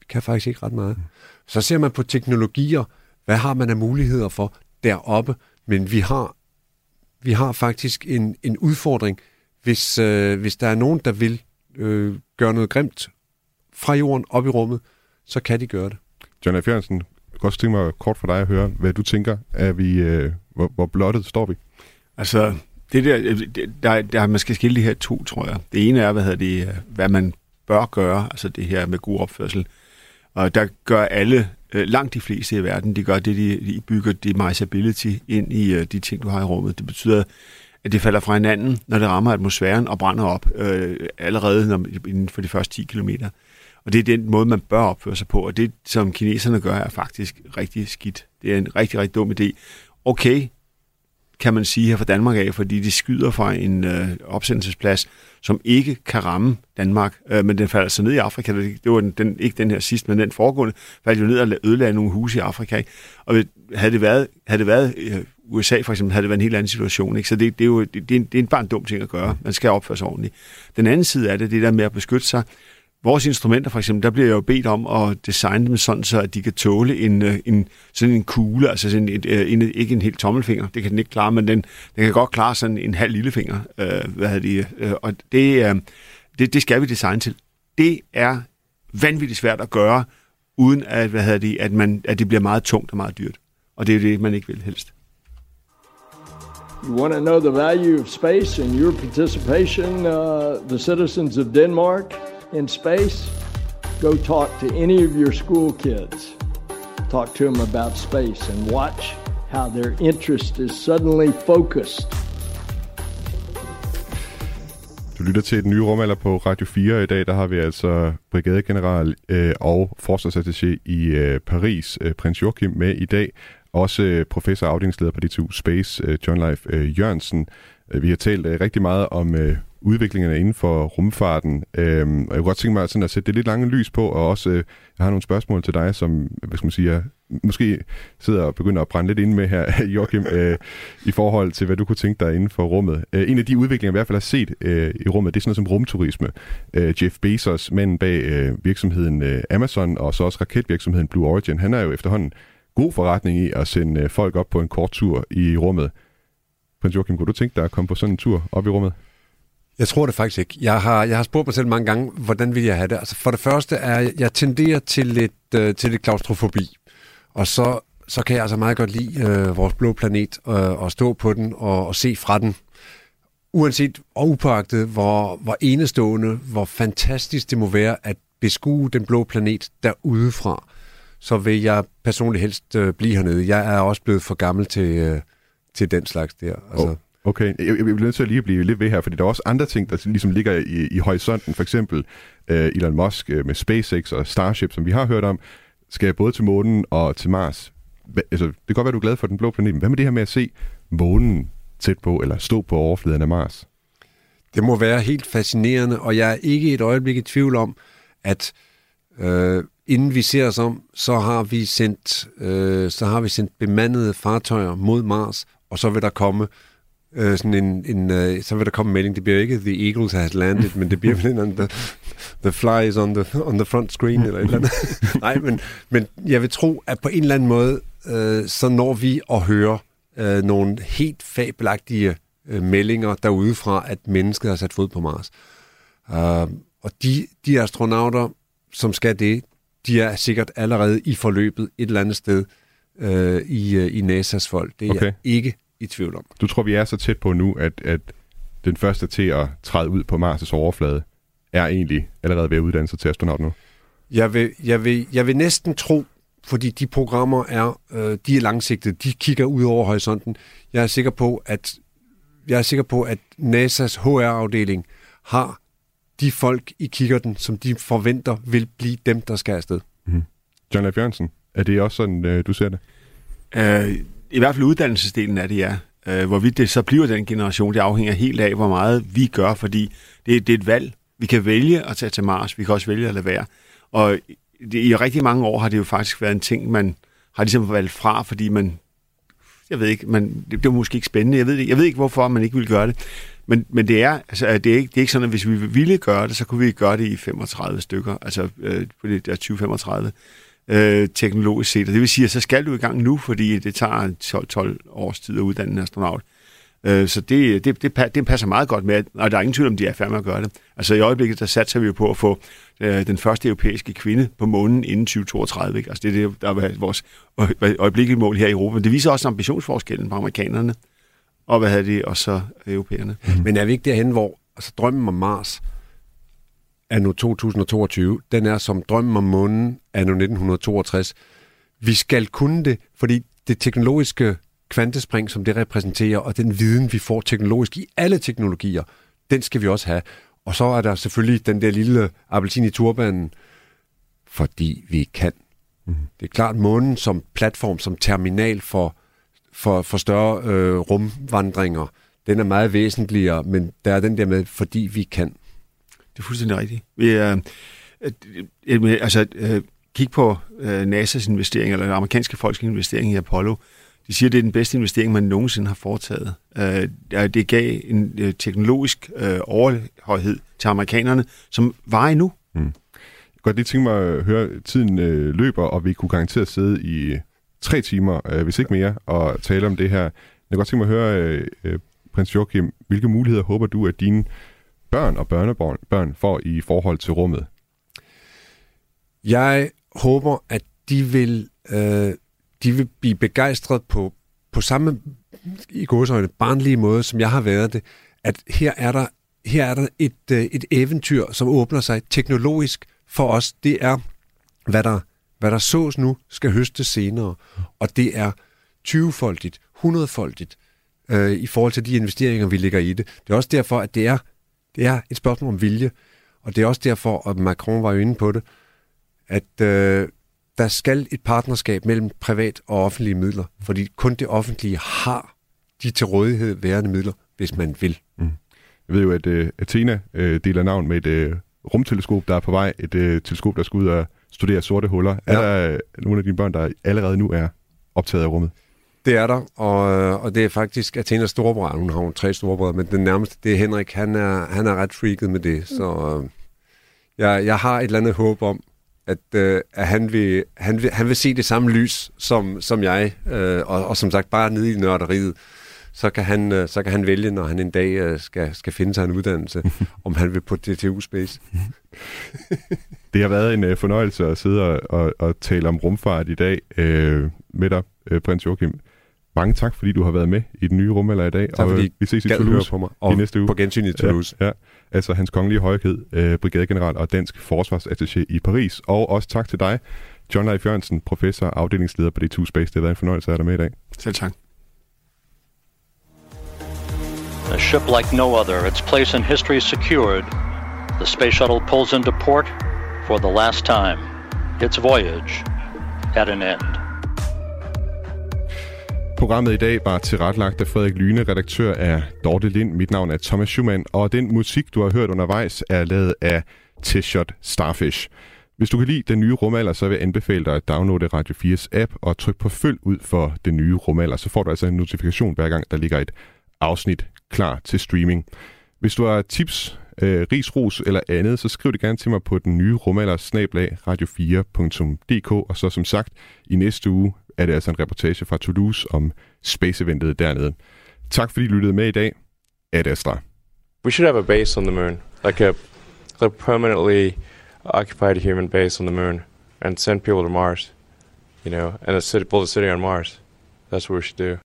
Vi kan faktisk ikke ret meget. Mm. Så ser man på teknologier, hvad har man af muligheder for deroppe, men vi har vi har faktisk en, en udfordring, hvis, øh, hvis der er nogen, der vil øh, gøre noget grimt fra jorden op i rummet, så kan de gøre det. John F. Jørgensen, jeg kan også tænke mig kort for dig at høre, hvad du tænker, er vi, øh, hvor, hvor blottet står vi? Altså, det der, øh, der, der, man skal skille de her to, tror jeg. Det ene er, hvad, hedder det, øh, hvad man bør gøre, altså det her med god opførsel. Og der gør alle, øh, langt de fleste i verden, de gør det, de, de bygger demizability ind i øh, de ting, du har i rummet. Det betyder, at det falder fra hinanden, når det rammer atmosfæren og brænder op øh, allerede når, inden for de første 10 kilometer. Og det er den måde, man bør opføre sig på, og det, som kineserne gør, er faktisk rigtig skidt. Det er en rigtig, rigtig dum idé. Okay, kan man sige her fra Danmark af, fordi de skyder fra en øh, opsendelsesplads, som ikke kan ramme Danmark, øh, men den falder så ned i Afrika. Det, det var den, den, ikke den her sidste, men den foregående, faldt jo ned og ødelagde nogle huse i Afrika. Ikke? Og havde det været, havde det været øh, USA for eksempel, havde det været en helt anden situation. Ikke? Så det, det er jo det, det er, en, det er bare en dum ting at gøre. Man skal opføre sig ordentligt. Den anden side af det, det der med at beskytte sig, Vores instrumenter for eksempel, der bliver jeg jo bedt om at designe dem sådan, så at de kan tåle en, øh, en, sådan en kugle, altså sådan et, øh, en, ikke en helt tommelfinger, det kan den ikke klare, men den, den kan godt klare sådan en halv lillefinger. Øh, hvad det, øh, og det, øh, det, det skal vi designe til. Det er vanvittigt svært at gøre, uden at, hvad det, at, man, at det bliver meget tungt og meget dyrt. Og det er det, man ikke vil helst. You want to know the value of space and your participation, uh, the citizens of Denmark? In space, go talk to any of your school kids. Talk to them about space and watch how their interest is suddenly focused. Du lytter til den nye rumalder på Radio 4. I dag der har vi altså brigadegeneral øh, og forsvarsattaché i øh, Paris, øh, prins Joachim, med i dag. Også øh, professor og afdelingsleder på DTU Space, øh, John Leif øh, Jørgensen. Øh, vi har talt øh, rigtig meget om øh, udviklingerne inden for rumfarten. Øhm, og jeg kunne godt tænke mig sådan at sætte det lidt lange lys på, og også, øh, jeg har nogle spørgsmål til dig, som, hvad skal man sige, jeg måske sidder og begynder at brænde lidt ind med her, <laughs> Joachim, øh, i forhold til, hvad du kunne tænke dig inden for rummet. Øh, en af de udviklinger, jeg i hvert fald har set øh, i rummet, det er sådan noget som rumturisme. Øh, Jeff Bezos, manden bag øh, virksomheden øh, Amazon, og så også raketvirksomheden Blue Origin, han er jo efterhånden god forretning i at sende øh, folk op på en kort tur i rummet. Prins Joachim, kunne du tænke dig at komme på sådan en tur op i rummet? Jeg tror det faktisk ikke. Jeg har, jeg har spurgt mig selv mange gange, hvordan vil jeg have det? Altså for det første er, jeg tenderer til lidt, øh, til lidt klaustrofobi. Og så, så kan jeg altså meget godt lide øh, vores blå planet øh, og stå på den og, og se fra den. uanset og upåagtet, hvor, hvor enestående, hvor fantastisk det må være at beskue den blå planet derudefra, så vil jeg personligt helst øh, blive hernede. Jeg er også blevet for gammel til, øh, til den slags der. Altså, Oh. Okay, jeg, jeg bliver nødt til at lige blive lidt ved her, fordi der er også andre ting, der ligesom ligger i, i horisonten. For eksempel øh, Elon Musk øh, med SpaceX og Starship, som vi har hørt om, skal både til månen og til Mars. Hva, altså, det kan godt være, du er glad for den blå planet, men hvad med det her med at se månen tæt på, eller stå på overfladen af Mars? Det må være helt fascinerende, og jeg er ikke et øjeblik i tvivl om, at øh, inden vi ser os om, så har vi sendt, øh, så har vi sendt bemandede fartøjer mod Mars, og så vil der komme øh, sådan en, en øh, så vil der komme en melding. Det bliver ikke The Eagles has landed, men det bliver vel en anden, the, the fly is on the, on the front screen, eller et eller andet. <laughs> Nej, men, men jeg vil tro, at på en eller anden måde, øh, så når vi at høre øh, nogle helt fabelagtige øh, meldinger derudefra, at mennesket har sat fod på Mars. Uh, og de, de astronauter, som skal det, de er sikkert allerede i forløbet et eller andet sted øh, i, øh, i NASA's folk. Det er okay. jeg ikke i tvivl om. Du tror, vi er så tæt på nu, at, at den første til at træde ud på Mars' overflade er egentlig allerede ved at uddanne sig til astronaut nu? Jeg vil, jeg vil, jeg vil næsten tro, fordi de programmer er, øh, de er langsigtede, de kigger ud over horisonten. Jeg er sikker på, at jeg er sikker på, at NASA's HR-afdeling har de folk i kikkerten, som de forventer vil blive dem, der skal afsted. Mm-hmm. John F. Jørgensen, er det også sådan, øh, du ser det? Øh, i hvert fald uddannelsesdelen af det, ja. Øh, hvorvidt det så bliver den generation, det afhænger helt af, hvor meget vi gør, fordi det, det er et valg. Vi kan vælge at tage til Mars, vi kan også vælge at lade være. Og det, i rigtig mange år har det jo faktisk været en ting, man har ligesom valgt fra, fordi man, jeg ved ikke, man, det, det var måske ikke spændende, jeg ved, jeg ved ikke, hvorfor man ikke ville gøre det. Men, men det, er, altså, det, er ikke, det er ikke sådan, at hvis vi ville gøre det, så kunne vi gøre det i 35 stykker, altså øh, på det der 2035 øh, teknologisk set. Og det vil sige, at så skal du i gang nu, fordi det tager 12, 12 års tid at uddanne en astronaut. Øh, så det, det, det, det passer meget godt med, og der er ingen tvivl om, de er færdige med at gøre det. Altså i øjeblikket, der satser vi jo på at få øh, den første europæiske kvinde på månen inden 2032. Ikke? Altså det er det, der er vores øjeblikkelige mål her i Europa. Men det viser også ambitionsforskellen på amerikanerne, og hvad havde de, og så europæerne. Mm. Men er vi ikke derhen, hvor altså, drømmen om Mars nu 2022, den er som drømmen om månen nu 1962. Vi skal kunne det, fordi det teknologiske kvantespring, som det repræsenterer, og den viden, vi får teknologisk i alle teknologier, den skal vi også have. Og så er der selvfølgelig den der lille appelsin i turbanen, fordi vi kan. Mm. Det er klart, månen som platform, som terminal for, for, for større øh, rumvandringer, den er meget væsentligere, men der er den der med, fordi vi kan. Det er fuldstændig rigtigt. Vi øh, øh, altså, øh, kig på øh, NASA's investering, eller den amerikanske folks investering i Apollo. De siger, at det er den bedste investering, man nogensinde har foretaget. Øh, det gav en øh, teknologisk øh, overhøjhed til amerikanerne, som var endnu. Mm. Jeg kan godt lige tænke mig at høre, at tiden øh, løber, og vi kunne garanteret sidde i øh, tre timer, øh, hvis ikke mere, og tale om det her. Jeg kan godt tænke mig at høre, øh, øh, prins Joachim, hvilke muligheder håber du, at dine børn og børnebørn børn får i forhold til rummet? Jeg håber, at de vil, øh, de vil blive begejstret på, på samme i godsøjne barnlige måde, som jeg har været det, at her er der, her er der et, øh, et eventyr, som åbner sig teknologisk for os. Det er, hvad der, hvad der sås nu, skal høstes senere. Og det er 20-foldigt, 100-foldigt øh, i forhold til de investeringer, vi lægger i det. Det er også derfor, at det er, det er et spørgsmål om vilje. Og det er også derfor, at Macron var jo inde på det, at øh, der skal et partnerskab mellem privat og offentlige midler, fordi kun det offentlige har de til rådighed værende midler, hvis man vil. Mm. Jeg ved jo, at uh, Athena uh, deler navn med et uh, rumteleskop, der er på vej. Et uh, teleskop, der skal ud og studere sorte huller. Ja. Er der uh, nogle af dine børn, der allerede nu er optaget af rummet? Det er der, og, og det er faktisk Athenas storebror. Hun har jo tre storebrødre, men den nærmeste, det er Henrik. Han er, han er ret freaket med det, så uh, jeg, jeg har et eller andet håb om, at, øh, at han, vil, han, vil, han vil se det samme lys som, som jeg, øh, og, og som sagt bare nede i nørderiet, så kan han, øh, så kan han vælge, når han en dag øh, skal, skal finde sig en uddannelse, <laughs> om han vil på DTU Space. <laughs> det har været en øh, fornøjelse at sidde og, og, og tale om rumfart i dag øh, med dig, øh, prins Joachim. Mange tak, fordi du har været med i den nye rumalder i dag. Tak, og fordi vi ses i Toulouse på mig. i Og næste uge. på gensyn i Toulouse. Ja, ja. Altså hans kongelige højhed, øh, brigadegeneral og dansk forsvarsattaché i Paris. Og også tak til dig, John Leif Jørgensen, professor og afdelingsleder på D2 Space. Det har været en fornøjelse at have dig med i dag. Selv tak. A ship like no other, its place in history secured, the space shuttle pulls into port for the last time. Its voyage at an end. Programmet i dag var tilrettelagt af Frederik Lyne, redaktør af Dorte Lind. Mit navn er Thomas Schumann, og den musik, du har hørt undervejs, er lavet af T-Shot Starfish. Hvis du kan lide den nye rumalder, så vil jeg anbefale dig at downloade Radio 4's app og tryk på følg ud for den nye rumalder. Så får du altså en notifikation hver gang, der ligger et afsnit klar til streaming. Hvis du har tips, øh, ris, ros eller andet, så skriv det gerne til mig på den nye rumalder snablag radio4.dk. Og så som sagt, i næste uge er det altså en reportage fra Toulouse om space-eventet dernede. Tak fordi I lyttede med i dag. Ad Astra. We should have a base on the moon, like a, a permanently occupied human base on the moon, and send people to Mars. You know, and a city, build a city on Mars. That's what we should do.